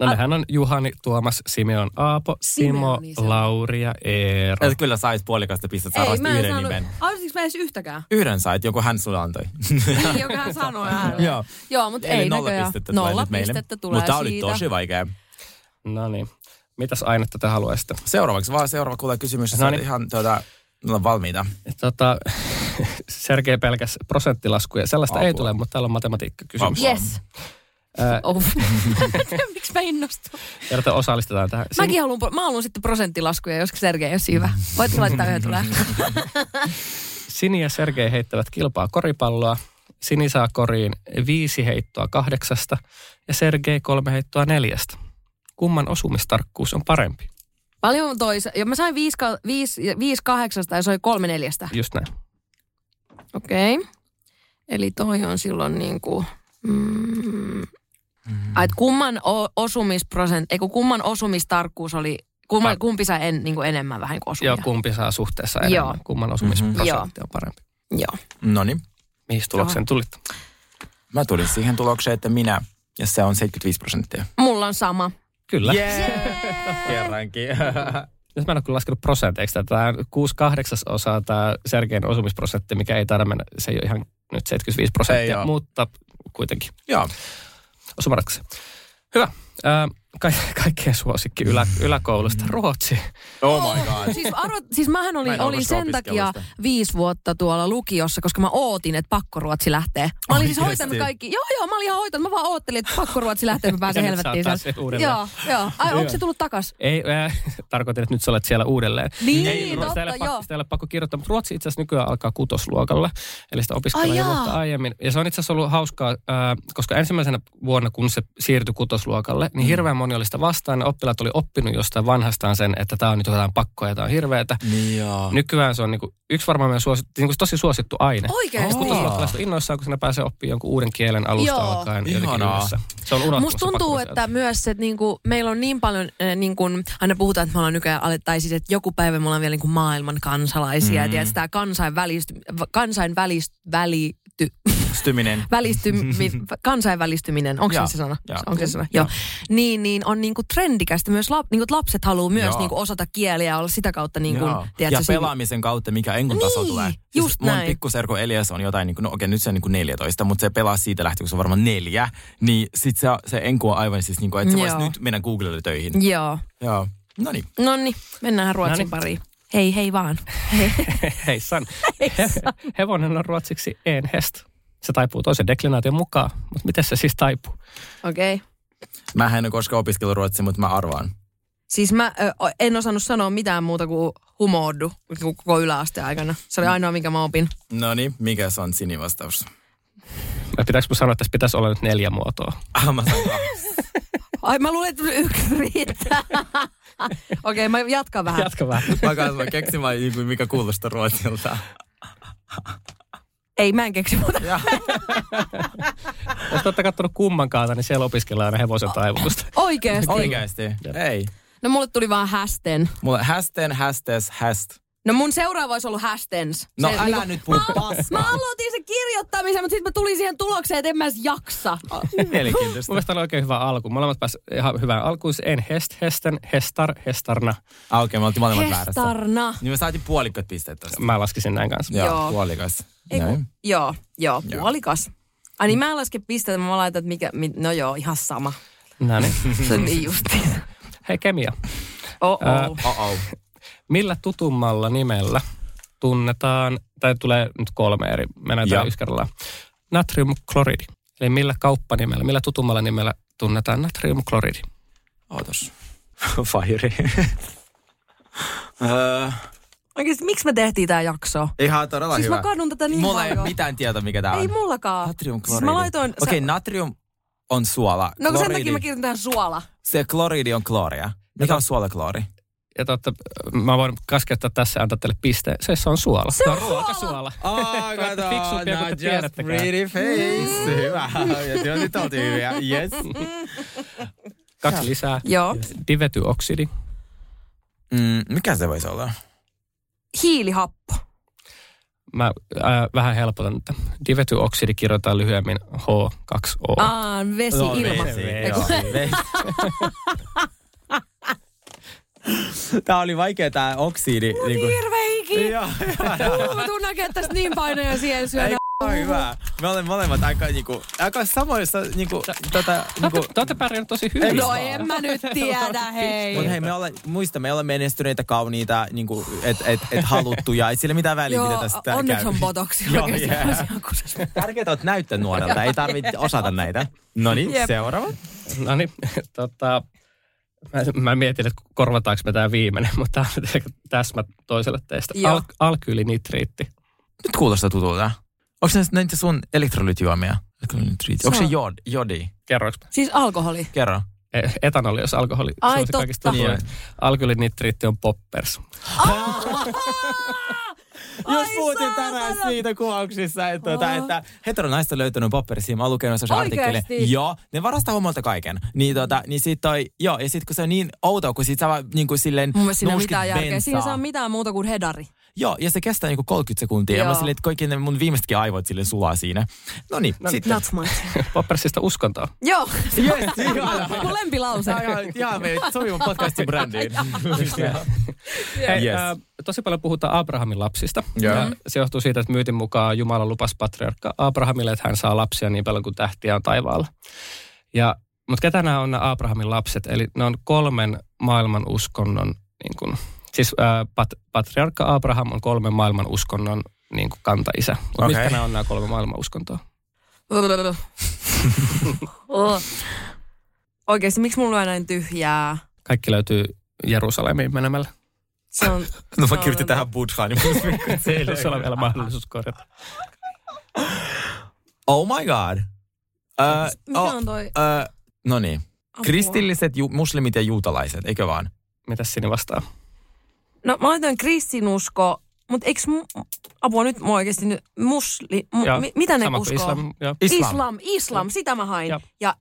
No nehän on Juhani, Tuomas, Simeon, Aapo, Simo, niin se on. Lauri ja Eero. Et kyllä sais puolikasta pistettä, sä Ei, mä en yhden saanut. nimen. Autinko mä edes yhtäkään? Yhden sait, joku hän sulle antoi. Niin, joka hän sanoi ääneen. Joo. Joo, mutta Eli ei nolla näköjään. pistettä tulee Nolla nyt meille. pistettä tulee Mutta tää oli siitä. tosi vaikea. No niin. Mitäs ainetta te haluaisitte? Seuraavaksi vaan seuraava kuulee kysymys. No No niin. ihan tuota, ollaan valmiita. Tota, Sergei pelkäs prosenttilaskuja. Sellaista Apua. ei tule, mutta täällä on matematiikkakysymys. Yes. Oh. Miksi mä innostun? te osallistetaan tähän. Sin- Mäkin haluan, mä haluan sitten prosenttilaskuja, jos Sergei jos hyvä. Voitko laittaa yhden tulee? Sini ja Sergei heittävät kilpaa koripalloa. Sini saa koriin viisi heittoa kahdeksasta ja Sergei kolme heittoa neljästä. Kumman osumistarkkuus on parempi? Paljon tois. Ja mä sain viisi, viisi, viisi kahdeksasta ja se oli kolme neljästä. Just näin. Okei. Okay. Eli toi on silloin niin kuin... Mm, ai, et kumman osumisprosent, ei kun kumman osumistarkkuus oli, kumman, Ah. kumpi sai en, niin kuin enemmän vähän kuin osumia. Joo, kumpi saa suhteessa Joo. enemmän. Kumman osumisprosentti on parempi. Joo. No niin. Mihin tulokseen tulit? Mä tulin siihen tulokseen, että minä, ja se on 75 prosenttia. Mulla on sama. Kyllä. Yeah. Kerrankin. Nyt mä en ole kyllä laskenut prosenteiksi. Tämä 6 kahdeksasosaa tämä Sergein osumisprosentti, mikä ei taida mennä, se ei ole ihan nyt 75 Ei prosenttia, mutta kuitenkin Joo. Osumaratkaisi. Hyvä. Ää, ka- kaikkien suosikki ylä, yläkoulusta. Ruotsi. Oh my god. Siis, arvot, siis mähän Mä olin, en olin sen takia viisi vuotta tuolla lukiossa, koska mä ootin, että pakkoruotsi lähtee. Mä olin siis Oikeesti? hoitanut kaikki. Joo, joo, mä olin ihan hoitanut. Mä vaan oottelin, että pakkoruotsi lähtee, mä pääsen helvettiin. Joo, joo. Ai, onko se tullut takas? Ei, äh, tarkoitin, että nyt sä olet siellä uudelleen. Niin, ei, totta, sitä, ei ole pakko, joo. sitä ei ole pakko kirjoittaa, mutta Ruotsi itse asiassa nykyään alkaa kutosluokalle. Eli sitä opiskellaan jo vuotta aiemmin. Ja se on itse asiassa ollut hauskaa, äh, koska ensimmäisenä vuonna, kun se siirtyi kutosluokalle, Mm. niin hirveän moni oli sitä vastaan. Ne oppilaat oli oppinut jostain vanhastaan sen, että tämä on nyt jotain pakkoa ja tämä on hirveätä. Niin joo. Nykyään se on niinku, yksi varmaan meidän suosittu, niinku tosi suosittu aine. Oikeesti? Kutosluokkalaiset on innoissaan, kun ne pääsee oppimaan jonkun uuden kielen alusta Joo. alkaen. Ihanaa. Se on unohtunut Musta se tuntuu, että myös, että niinku, meillä on niin paljon, äh, niinku, aina puhutaan, että me ollaan nykyään, tai siis, että joku päivä me ollaan vielä niinku maailman kansalaisia. Mm. Ja sitä kansainvälist, kansainvälist, välity, Styminen. välistymi, kansainvälistyminen, onko se se sana? Onko se se sana? Joo. Niin, niin on niinku trendikästä myös, lap, niinku, lapset haluaa myös niinku osata kieliä ja olla sitä kautta niinku, tiedätkö, ja pelaamisen kautta, mikä enkun taso Niin, tulee. just mun näin. pikkuserko Elias on jotain, niin kuin, no okei nyt se on niin kuin 14, mutta se pelaa siitä lähtien, kun se on varmaan neljä. Niin sit se, se enku on aivan siis niin kuin, että se voisi nyt mennä Googlelle töihin. Joo. Joo. No niin. No niin, mennään Ruotsin Noniin. pariin. Hei, hei vaan. Hei. Heissan. He, hevonen on ruotsiksi en hest. Se taipuu toisen deklinaation mukaan, mutta miten se siis taipuu? Okei. Okay. Mä en ole koskaan opiskellut ruotsia, mutta mä arvaan. Siis mä ö, en osannut sanoa mitään muuta kuin humoudu koko yläasteen aikana. Se oli ainoa, minkä mä opin. No niin, mikä se on sinivastaus? Vai pitääkö mun sanoa, että tässä pitäisi olla nyt neljä muotoa? Ah, mä. Ai mä luulen, että yksi riittää. Okei, okay, mä jatkan vähän. Jatka vähän. Mä, mä keksin vaan, mikä kuulostaa ruotsilta. Ei, mä en keksi muuta. Jos te olette katsonut kummankaan, niin siellä opiskellaan aina hevosen taivutusta. Oikeesti. Oikeasti? Ei. No mulle tuli vaan hästen. Mulla hästen, hästes, häst. No mun seuraava olisi ollut Hastens. No Se, älä niinku- nyt puhu Mä paskaa. aloitin sen kirjoittamisen, mutta sitten mä tulin siihen tulokseen, että en mä edes jaksa. Mielenkiintoista. Mun mielestä oli oikein hyvä alku. Molemmat pääs ihan hyvään alkuun. En hest, hesten, hestar, hestarna. Ah, Okei, me oltiin molemmat väärässä. Hestarna. Niin me saatiin puolikot pisteet tosta. Mä laskisin näin kanssa. Joo, Joo. puolikas. Ei, Näin. kun, joo, joo, Joo. puolikas. Ai niin mä en laske pisteitä, mä laitan, että mikä, mi, no joo, ihan sama. No niin. Se on niin justiin. Hei kemia. Oh, Ää, oh. Oh-oh. Millä tutummalla nimellä tunnetaan, tai tulee nyt kolme eri, mennään täällä yksi kerrallaan. Natriumkloridi. Eli millä kauppanimellä, millä tutummalla nimellä tunnetaan natriumkloridi? Ootas. Fahiri. Öö, Oikeesti, miksi me tehtiin tää jakso? ihan todella Siis hyvä. mä kadun tätä niin Mulla ei paljon. ole mitään tietoa, mikä tää on. Ei mullakaan. Natriumkloridi. Siis mä laitoin... Okei, sä- natrium on suola. No kun sen Kloridi- takia mä kirjoitan tähän suola. Se kloridi on klooria. Mikä on suolakloori? Ja totta, mä voin kaskettaa tässä ja antaa teille pisteen. Se, se on suola. Se, on ruokasuola. Oh, olette fiksumpia kuin te tiedättekään. face. Hyvä. Ja nyt oltiin hyviä. Yes. Kaksi lisää. Joo. Divetyoksidi. Mm, mikä se voisi olla? Hiilihappo. Mä ää, vähän helpotan, että divetyoksidi kirjoitetaan lyhyemmin H2O. Aa, vesi, No, ilma. vesi, kun- vesi. Tää oli vaikea tää oksidi. Niinku. Hirveä hiki. Joo, Uh, mä näkemään tästä niin painoja siihen syönä. Ei, hyvä. Me olemme molemmat aika, niinku, aika samoissa niinku, tota, niinku, te olette pärjännyt tosi hyvin. No en mä nyt tiedä, hei. Mutta hei, me ollaan, muista, me olemme menestyneitä, kauniita, niinku, et, et, et haluttuja. Ei sillä mitään väliä, Joo, mitä tästä onneksi käy. on botoksi Joo, jää. asiakusessa. Tärkeää, että näyttää nuorelta. Ei tarvitse osata näitä. No niin, seuraava. No niin, tota, mä, mä mietin, että korvataanko me tämä viimeinen, mutta tämä on ehkä täsmät toiselle teistä. Joo. Al, alkyylinitriitti. Nyt kuulostaa tutulta. Onko ne näitä sun? Elektrolyytriitti. Onko se jod, jodi? Kerroinko mä? Siis alkoholi. Kerro. E- Etanoli, jos alkoholi. Ai, se on se kaikista totta. tutuin. Alkyylinitriitti on poppers. Jos puhuttiin tänään siitä kuvauksissa, että, tuota, että heteronaiset on löytänyt poppersia, mä oon lukenut sellaisen artikkelin. Joo, ne varastaa hommalta kaiken. Niin, tota, niin sit toi, joo, ja sit kun se on niin outoa, kun sit sä vaan niin kuin silleen Mun mielestä siinä mitään järkeä. Siinä saa mitään muuta kuin hedari. Joo, ja se kestää niinku 30 sekuntia. Ja mä Joo. silleen, että kaikki ne mun viimeisetkin aivot silleen sulaa siinä. No niin, sitten. Not smart. Poppersista uskontoa. Joo. Yes, ihana. Mun lempilause. Ihan me sopiva podcastin brändiin. Hei, Yes. ää, tosi paljon puhutaan Abrahamin lapsista. Joo. Ja se johtuu siitä, että myytin mukaan Jumala lupasi patriarkka Abrahamille, että hän saa lapsia niin paljon kuin tähtiä on taivaalla. Ja, mutta ketä nämä on nämä Abrahamin lapset? Eli ne on kolmen maailman uskonnon, niin kuin, siis ää, pat, patriarkka Abraham on kolmen maailman uskonnon niin kuin kanta-isä. Okei. mitkä nämä on nämä kolme maailman uskontoa? Oh. Oikeesti, miksi mulla on näin tyhjää? Kaikki löytyy Jerusalemiin menemällä. Se on... No mä kirjoitin tähän Budhaan, niin mun Se ei ole vielä mahdollisuus korjata. Oh my god. Uh, Mikä oh, on toi? uh, no niin. Kristilliset, ju, muslimit ja juutalaiset, eikö vaan? Mitäs sinne vastaa? No mä laitoin kristinusko, mutta eikö mu- apua nyt mä oikeasti nyt musli... Mu, Joo, mi, mitä ne uskoo? islam. Islam. Islam, islam, sitä mä hain. Joo. Ja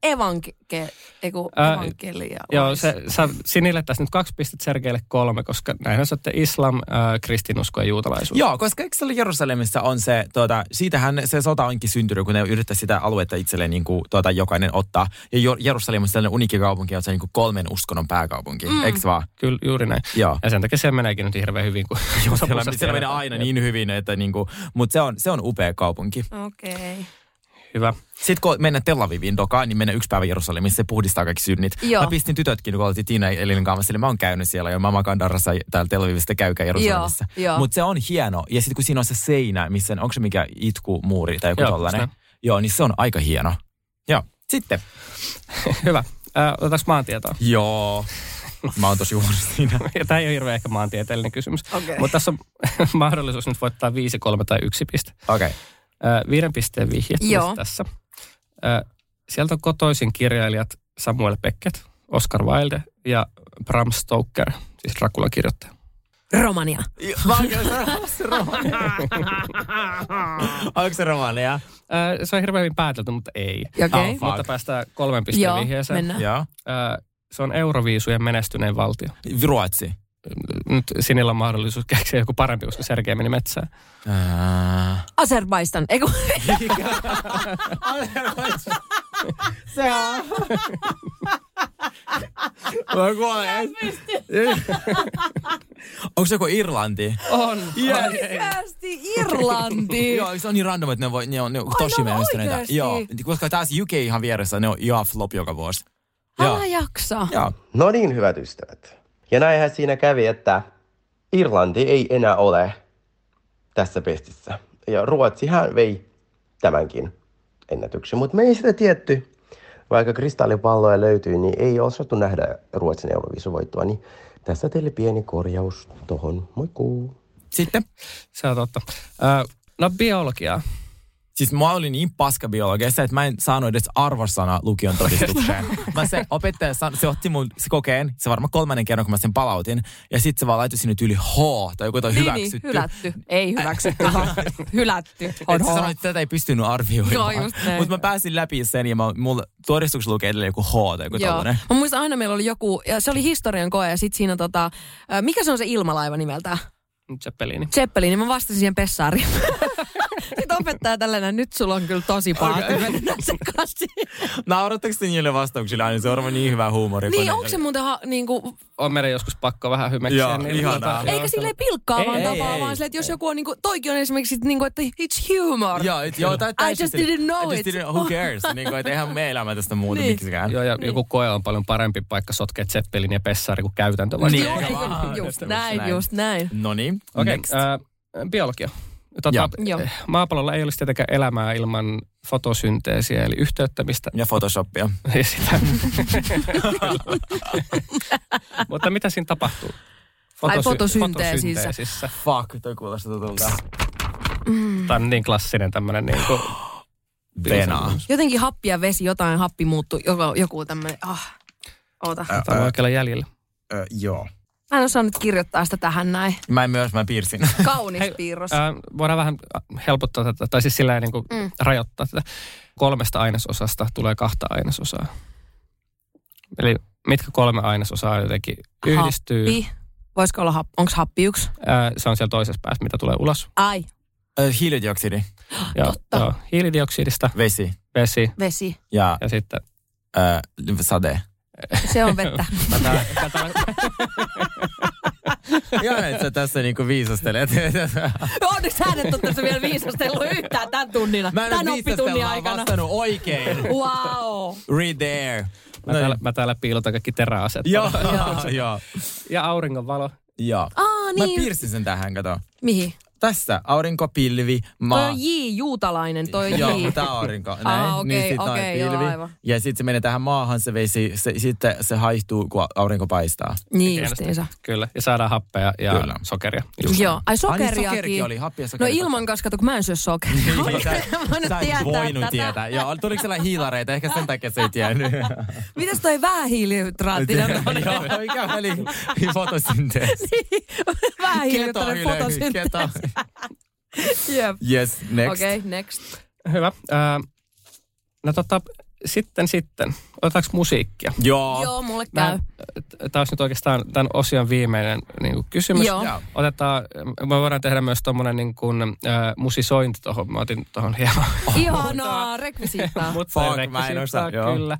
eiku, evankelia. Joo, se, sä, Sinille tässä nyt kaksi pistettä, Sergeille kolme, koska näinhän se olette islam, äh, kristinusko ja juutalaisuus. Joo, koska eikö se oli Jerusalemissa on se, tuota, siitähän se sota onkin syntynyt, kun ne yrittää sitä aluetta itselleen niin kuin, tuota, jokainen ottaa. Ja Jerusalem on sellainen uniikki kaupunki, että se on niin kuin kolmen uskonnon pääkaupunki, mm. eikö vaan? Kyllä, juuri näin. Joo. Ja sen takia se meneekin nyt hirveän hyvin. Kun Joo, siellä, siellä menee aina niin hyvin, että niinku, mutta se on, se on upea kaupunki. Okei. Okay. Hyvä. Sitten kun mennään Tel Aviviin dokaan, niin mennään yksi päivä Jerusalemissa, se puhdistaa kaikki synnit. Joo. Mä pistin tytötkin, kun oltiin Tiina Elinin kanssa, eli mä oon käynyt siellä ja mä makaan Darrassa täällä Tel Avivista, käykää Jerusalemissa. Mutta se on hieno. Ja sitten kun siinä on se seinä, missä, onko se mikä itkumuuri tai joku Joo, tollainen? Joo, niin se on aika hieno. Joo, sitten. Hyvä. Äh, otetaanko maantietoa? Joo. Mä oon tosi huono siinä. Tämä ei ole hirveän ehkä maantieteellinen kysymys. Okei. Mutta tässä on mahdollisuus nyt voittaa viisi, kolme tai yksi piste. Okei. Okay. Äh, viiden pisteen vihje tulisi Joo. tässä. Äh, sieltä on kotoisin kirjailijat Samuel Beckett, Oscar Wilde ja Bram Stoker, siis Dracula kirjoittaja. Romania. Romania. Onko se romania? Äh, se on hirveän hyvin päätelty, mutta ei. Okei. Oh. Mutta päästään kolmen pisteen Joo, vihjeeseen. mennään. Joo. Äh, se on Euroviisujen menestyneen valtio. Ruotsi. Nyt Sinillä on mahdollisuus keksiä joku parempi, koska Sergei meni metsään. Ää, Azerbaistan. Eiku, Se on. Mä kuolen. Onko se joku Irlanti? On. Oikeasti Irlanti. Joo, se on niin random, että ne, voi, ne on, ne on tosi menestyneitä. Joo, koska taas UK ihan vieressä, ne on ihan flop joka vuosi. Älä jaksa. Joo. No niin, hyvät ystävät. Ja näinhän siinä kävi, että Irlanti ei enää ole tässä pestissä. Ja Ruotsihan vei tämänkin ennätyksen, mutta me ei sitä tietty. Vaikka kristallipalloja löytyy, niin ei osattu nähdä Ruotsin Euroviisuvoittoa. Niin tässä teille pieni korjaus tohon. Moikkuu. Sitten, Se on totta. Ö, no biologiaa. Siis mä olin niin paska biologiassa, että mä en saanut edes arvosana lukion todistukseen. mä se opettaja, san- se otti mun se kokeen, se varmaan kolmannen kerran, kun mä sen palautin. Ja sitten se vaan laittoi sinne yli H tai joku toi Niin, hyväksytty. niin, hylätty. Ei hyväksytty, vaan hylätty. Et se sanoi, että tätä ei pystynyt arvioimaan. Joo, just näin. Mutta mä pääsin läpi sen ja mä, mulla todistuksessa lukee edelleen joku H tai joku Joo. tollanen. Mä muistan aina meillä oli joku, ja se oli historian koe, ja sit siinä tota, mikä se on se ilmalaiva nimeltään? Zeppelini. Zeppelin, niin mä vastasin siihen pessaariin. Sitten opettaja tällainen, nyt sulla on kyllä tosi paha, että mennään sekaisin. Nauratteko te niille vastauksille aina? Se on varmaan niin hyvä huumori. Niin, onko se muuten ha, niin kuin, On meidän joskus pakko vähän hymeksiä. Joo, niin ihanaa. joo, eikä se- silleen pilkkaa Ei, vaan ei, tapaa, ei. vaan silleen, että jos joku on niin kuin, toikin on esimerkiksi sit niin kuin, että it's humor. Joo, et, joo, tää, I just didn't know I just it. Didn't, who cares? niin kuin, että eihän me elämä tästä muuta Niin. miksikään. Joo, ja joku koe on paljon parempi paikka sotkea Zeppelin ja Pessari kuin käytäntö. Niin, just näin, just näin. No niin, okay, biologia. Tota, Joo. Joo. eh, maapallolla ei olisi tietenkään elämää ilman fotosynteesiä, eli yhteyttämistä. Ja Photoshopia. Ja sitä. Mutta mitä siinä tapahtuu? Ai, fotosynteesissä. fotosynteesissä. Fuck, toi kuulostaa tutulta. Tämä on niin klassinen tämmöinen niin kuin, Venaa. Jotenkin happi ja vesi, jotain happi muuttui, joku, joku tämmöinen, ah, oota. Tämä on oikealla jäljellä. Ö, joo. Mä en osaa nyt kirjoittaa sitä tähän näin. Mä en myös, mä piirsin. Kaunis Hei, piirros. Ää, voidaan vähän helpottaa tätä, tai siis sillä niin kuin Mm. rajoittaa tätä. Kolmesta ainesosasta tulee kahta ainesosaa. Eli mitkä kolme ainesosaa jotenkin yhdistyy. Happi. Voisiko olla happi? Onko happi yksi? Ää, se on siellä toisessa päässä, mitä tulee ulos. Ai, Ö, Hiilidioksidi, Ja, Totta. joo, hiilidioksidista, vesi vesi vesi. ja ja sitten... ö, sade. Se on vettä. Mä mä täällä, Ihan, että sä tässä niinku viisastelet. Onneksi hän et ole tässä vielä viisastellut yhtään tämän tunnina. Mä en tämän nyt oppitunnin mä aikana. vastannut oikein. Wow. Read there. mä, täällä, mä täällä piilotan kaikki teräaset. Joo, joo, Ja auringonvalo. joo. Aa, Mä niin. piirsin sen tähän, kato. Mihin? Tässä, aurinko, pilvi, Toi maa. on J, juutalainen, toi on Joo, J. on aurinko. Näin. Aa, okei, niin sit on okei, joo, pilvi. aivan. Ja sitten se menee tähän maahan, se vesi, se, sitten se haihtuu, kun aurinko paistaa. Niin justiinsa. Kyllä, ja saadaan happea ja Kyllä. sokeria. Joo, ai Ai niin, sokeriakin. sokerikin oli, happi ja No ilman kanssa, kato, kun mä en syö sokeria. Niin, sä, sä et tietää voinut tätä. tietää. Joo, tuliko sellainen hiilareita, ehkä sen takia se ei tiennyt. Mitäs toi vähähiilihydraattinen? Joo, mikä väli fotosynteesi. Vähähiilihydraattinen Keto, fotosynteesi. Jep. Yes, next. Okei, okay, next. Hyvä. Ää, no tota, sitten sitten. Otetaanko musiikkia? Joo. Joo, mulle käy. Tämä olisi nyt oikeastaan tämän osion viimeinen niin kuin kysymys. Joo. Joo. Otetaan, me voidaan tehdä myös tuommoinen niin kuin, äh, musisointi tuohon. Mä otin tuohon hieman. Ihanaa, rekvisiittaa. Mutta Fuck, ei mä en rekvisiittaa. Kyllä.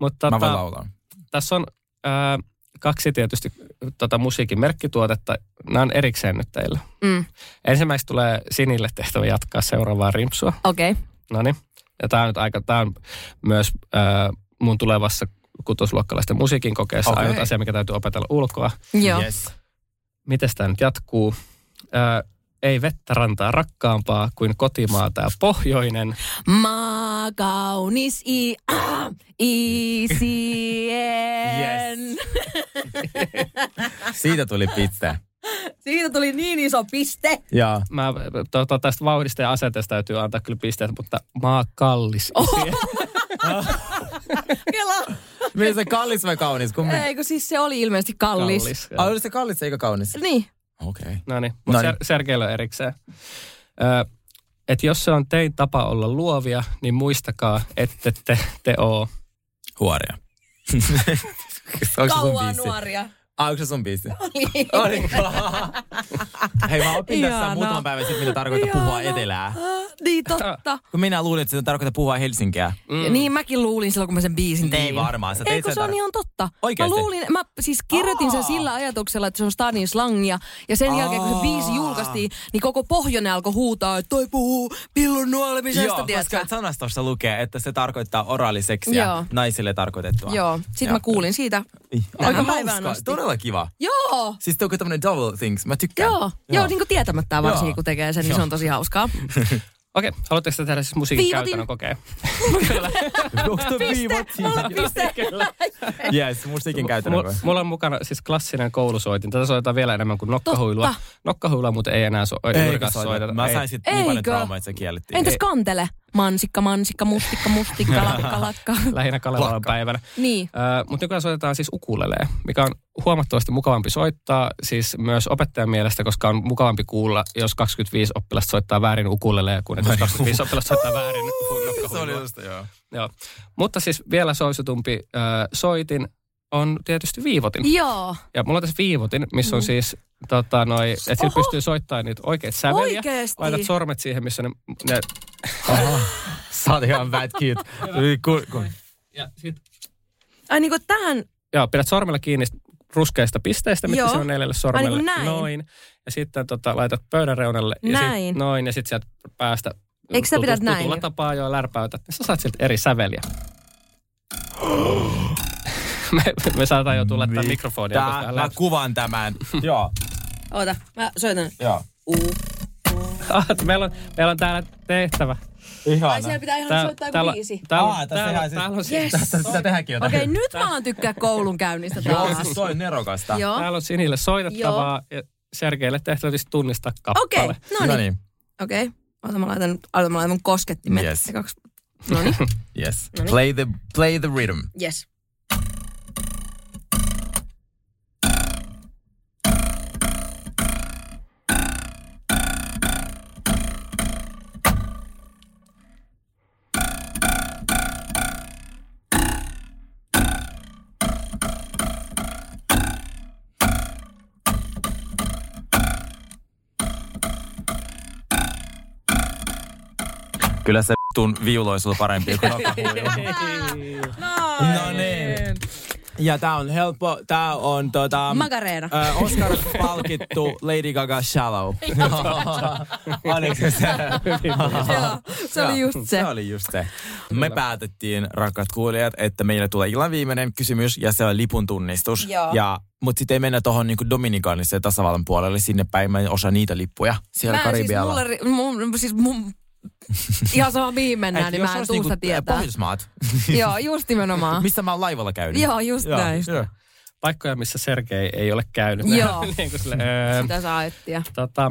Mutta Mä voin tota, laulaa. tässä on äh, kaksi tietysti tota musiikin merkkituotetta. Nämä on erikseen nyt teillä. Mm. Ensimmäiseksi tulee Sinille tehtävä jatkaa seuraavaa rimpsua. Okei. Okay. No niin. Ja tämä on nyt aika, tämä on myös äh, mun tulevassa kutosluokkalaisten musiikin kokeessa Okei. ainut asia, mikä täytyy opetella ulkoa. Joo. Yes. Miten tämä nyt jatkuu? Äh, ei vettä rantaa rakkaampaa kuin kotimaa tämä pohjoinen. Maa kaunis i, ah, isien. Yes. Siitä tuli piste. Siitä tuli niin iso piste. Joo. Mä, to, to, tästä vauhdista ja asenteesta täytyy antaa kyllä pisteet, mutta maa kallis. Kela. Miten se kallis vai kaunis? Kummin? Ei, kun siis se oli ilmeisesti kallis. kallis. Ah, oli se kallis eikä kaunis? Niin. Okei. Okay. No niin, No mutta niin. Ser- Sergeillä on erikseen. Ö, että jos se on tein tapa olla luovia, niin muistakaa, ette te, te oo. Huoria. Kauan nuoria. Ah, onko se sun biisi? Oliko? Hei, mä opin tässä Ihanaa. muutaman päivän sitten, mitä tarkoittaa puhua etelää. Niin totta. Kun minä luulin, että se tarkoittaa puhua Helsinkiä. Mm. Niin mäkin luulin silloin, kun mä sen biisin tein. Niin varmaan. Sä teit Eikö sen se on tar- ihan totta? Oikeesti? Mä luulin, mä siis kirjoitin sen sillä ajatuksella, että se on Stadin slangia. Ja sen jälkeen, kun se biisi julkaistiin, niin koko pohjonen alkoi huutaa, että toi puhuu pillun nuolemisesta, Joo, tiedätkö? koska sanastossa lukee, että se tarkoittaa oraaliseksiä Joo. naisille tarkoitettua. Joo, sit Joo. mä kuulin siitä. Aika hauskaa. Todella kiva. Joo, Siis onko tämmönen double things? Mä tykkään. joo, joo, niin kuin tietämättä varsinkin, Joo. kun tekee sen, niin Joo. se on tosi hauskaa. Okei, haluatteko te tehdä siis musiikin Viivotin. käytännön kokeen? Onko? Mulla piste. Yes, musiikin käytännön. Mulla, mulla on mukana siis klassinen koulusoitin. Tätä soitetaan vielä enemmän kuin nokkahuilua. Totta. Nokkahuilua muuten ei enää so, soita. soiteta. Mä sain sit niin paljon Eikö? traumaa, että se kiellettiin. Entäs kantele? Mansikka, mansikka, mustikka, mustikka, lakka, lakka. Lähinnä Kalevalan Lakka. päivänä. Niin. Öö, mutta nykyään soitetaan siis ukulelee, mikä on huomattavasti mukavampi soittaa, siis myös opettajan mielestä, koska on mukavampi kuulla, jos 25 oppilasta soittaa väärin ukulelee, kuin että jos 25 oppilasta soittaa väärin Se oli just, joo. Joo. Mutta siis vielä soisutumpi öö, soitin on tietysti viivotin. Joo. Ja mulla on tässä viivotin, missä on siis tota, noi, että sillä Mm. Pystyy soittamaan niitä oikeita säveliä. Oikeesti? Laitat sormet siihen, missä ne... ne Sä oot ihan bad kid. Ku- ku- ja sit, Ai niinku tähän, joo, pidät sormella kiinni ruskeista pisteistä, mitkä se on neljälle sormelle. Niin näin? Noin. Ja sitten tota, laitat pöydän reunalle. Ja Näin. Sit, noin. Ja sitten sieltä päästä Eikö sä pidät näin? Tutulla tapaa jo lärpäytät. Niin sä saat sieltä eri säveliä. me, me saadaan jo tulla tämän mikrofonia. Tää, mä kuvaan tämän. Joo, oota, mä soitan. joo. Meillä, on, meillä on täällä tehtävä. Ihana. pitää ihan Tää- täällä, täällä, Aa, tässä täällä, tehdään siis- täällä, on, Yes. Tästä pitää tehdäkin jotain. Okei, nyt mä alan tykkää koulun käynnistä Joo, taas. siis toi on nerokasta. Joo. täällä on Sinille soitettavaa ja Sergeille tehtävä tietysti tunnistaa kappale. Okei, no No niin. niin, Okei. Ota mä laitan, ota mä laitan mun koskettimet. Yes. ekaksi. No niin, yes. Play the, play the rhythm. yes. Kyllä se tun viuloisu on parempi kuin nokkahuilu. No niin. Ja tää on helppo. Tää on tota... Magarena. Ö, Oscar-palkittu Lady Gaga Shallow. Oliko se se? Joo, se oli just se. Se oli just se. Me päätettiin, rakkaat kuulijat, että meille tulee illan viimeinen kysymys ja se on lipun tunnistus. Joo. Ja, mutta sitten ei mennä tuohon niinku Dominikaanissa ja tasavallan puolelle sinne päin. Mä en osaa niitä lippuja siellä Mä siis, Karibialla. mulle, ri- mun, siis mun, ihan sama mihin mennään, Et niin mä en tuusta niinku tietää. Pohjoismaat. Joo, just nimenomaan. Missä mä oon laivalla käynyt. Joo, just näin. joo. Paikkoja, missä Sergei ei ole käynyt. Joo. niin kuin sille, öö, Sitä saa etsiä. tota,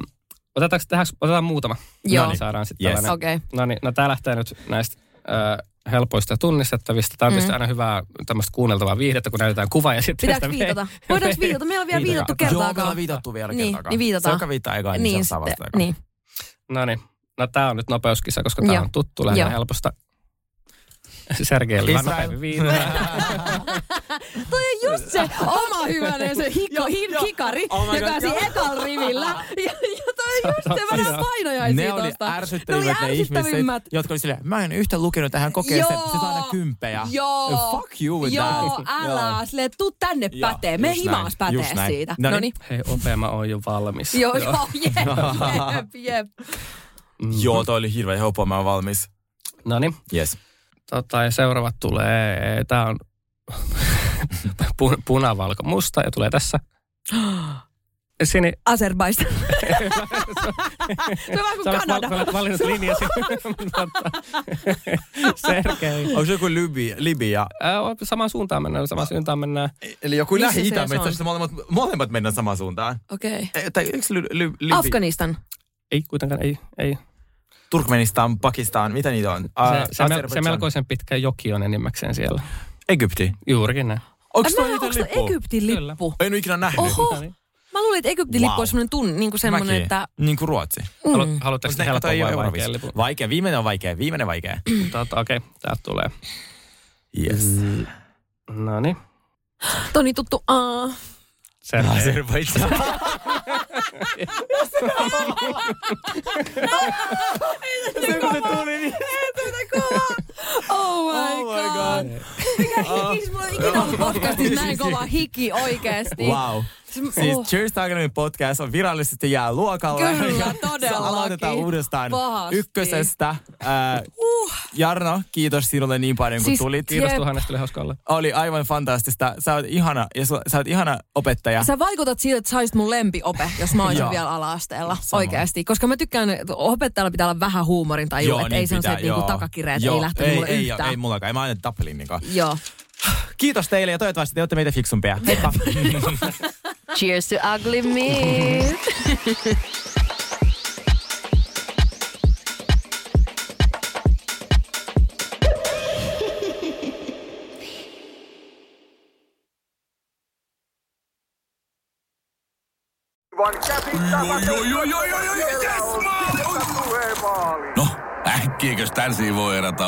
otetaanko, tehdäänkö, otetaan muutama. Joo. No niin, saadaan sitten Yes. tällainen. Okei. Okay. No niin, no tää lähtee nyt näistä ö, helpoista ja tunnistettavista. Tämä on tietysti Mm. aina hyvää tämmöistä kuunneltavaa viihdettä, kun näytetään kuva ja sitten Pitääkö viitata? Voidaanko viitata? Meillä on vielä viitattu Joo, me kertaakaan. ollaan viitattu vielä Niin, kertaakaan. niin viitataan. Se, joka viittaa ekaan, niin, Niin, se saa vastata. niin. No niin, no tää on nyt nopeuskisa, koska tää Joo. on tuttu lähinnä Joo. helposta. Vaan Israel. nopeammin viitata. Toi on just se oma hyvänen, se hikko, hin, hikari, Oh joka on siinä ekalla rivillä. Ja, ja toi on just se, mä näen painojaisia Ne oli tosta. ärsyttävimmät ne, ihmiset, ärsyttävimmät. jotka oli silleen, mä en yhtä lukenut tähän kokeeseen, se saa aina kymppejä. Joo. Fuck you with Joo, that. älä. Silleen, tuu tänne Joo, pätee. Me himaas pätee siitä. No No niin. niin. Hei, opea, mä oon jo valmis. Joo, joo, jep, jep, jep. Joo, toi oli hirveä helppoa, mä oon valmis. No niin, Yes. tota, ja seuraavat tulee, tää on pu- punavalko musta ja tulee tässä. Sini, Azerbaistan. Se on vähän sä kuin olet Kanada. val- valinnut linjasi. Sergei. Onko se joku Libi, Libia? Ää, samaan suuntaan mennään, samaan suuntaan mennään. Eli joku Missä lähi se itä se on? metsästä molemmat, molemmat mennään samaan suuntaan. Okei. Ei, Tai eikö ly, ly, Libi? Afganistan. Ei kuitenkaan, ei. ei. Turkmenistan, Pakistan, mitä niitä on? Se, Uh, se, mel, se melkoisen pitkä joki on enimmäkseen siellä. Egypti. Juurikin näin. Onko onks toi lippu? Egyptin Kyllä. lippu? En ole ikinä nähnyt. Oho. Niin. Mä luulin, että Egyptin lippu Wow. olisi semmoinen, tunn, niin kuin semmoinen, Mäkin. että... Niin kuin Ruotsi. Halu, Mm. haluatteko te ei vai Euroviisut? lipun? Vaikea, viimeinen on vaikea, viimeinen vaikea. Tota, Okei, okay, täältä tulee. Yes. No niin. Toni tuttu. Aa. Sergei. Azerbaidžan. Se kun se tuli niin... Oh my, Oh my god. Mikä hikis mulla on ikinä ollut podcastissa näin kova hiki oikeesti. Wow. Siis Oh. Cheers to Academy podcast on virallisesti jää luokalle. Kyllä, todellakin. Aloitetaan uudestaan Pahasti. ykkösestä. Äh, Jarno, kiitos sinulle niin paljon kun Siis tulit. Kiitos Jep. tuhannesta, oli hauska olla. Oli aivan fantastista. Sä oot ihana, ja su- sä oot ihana opettaja. Sä vaikutat siitä, että sä olisit mun lempiope, jos mä olisin Joo. vielä ala-asteella. Sama. Oikeasti. Koska mä tykkään, että opettajalla pitää olla vähän huumorin tai Joo, että ei sellaiset niinku takakireet, ei lähtenyt ei, mulle ei, yhtään. Ei, mullakaan, ei mä aina tappelin niin Joo. Kiitos teille ja toivottavasti te olette meitä fiksumpia. Heippa! Cheers to ugly me. No, äkkiäkös tän voi erätä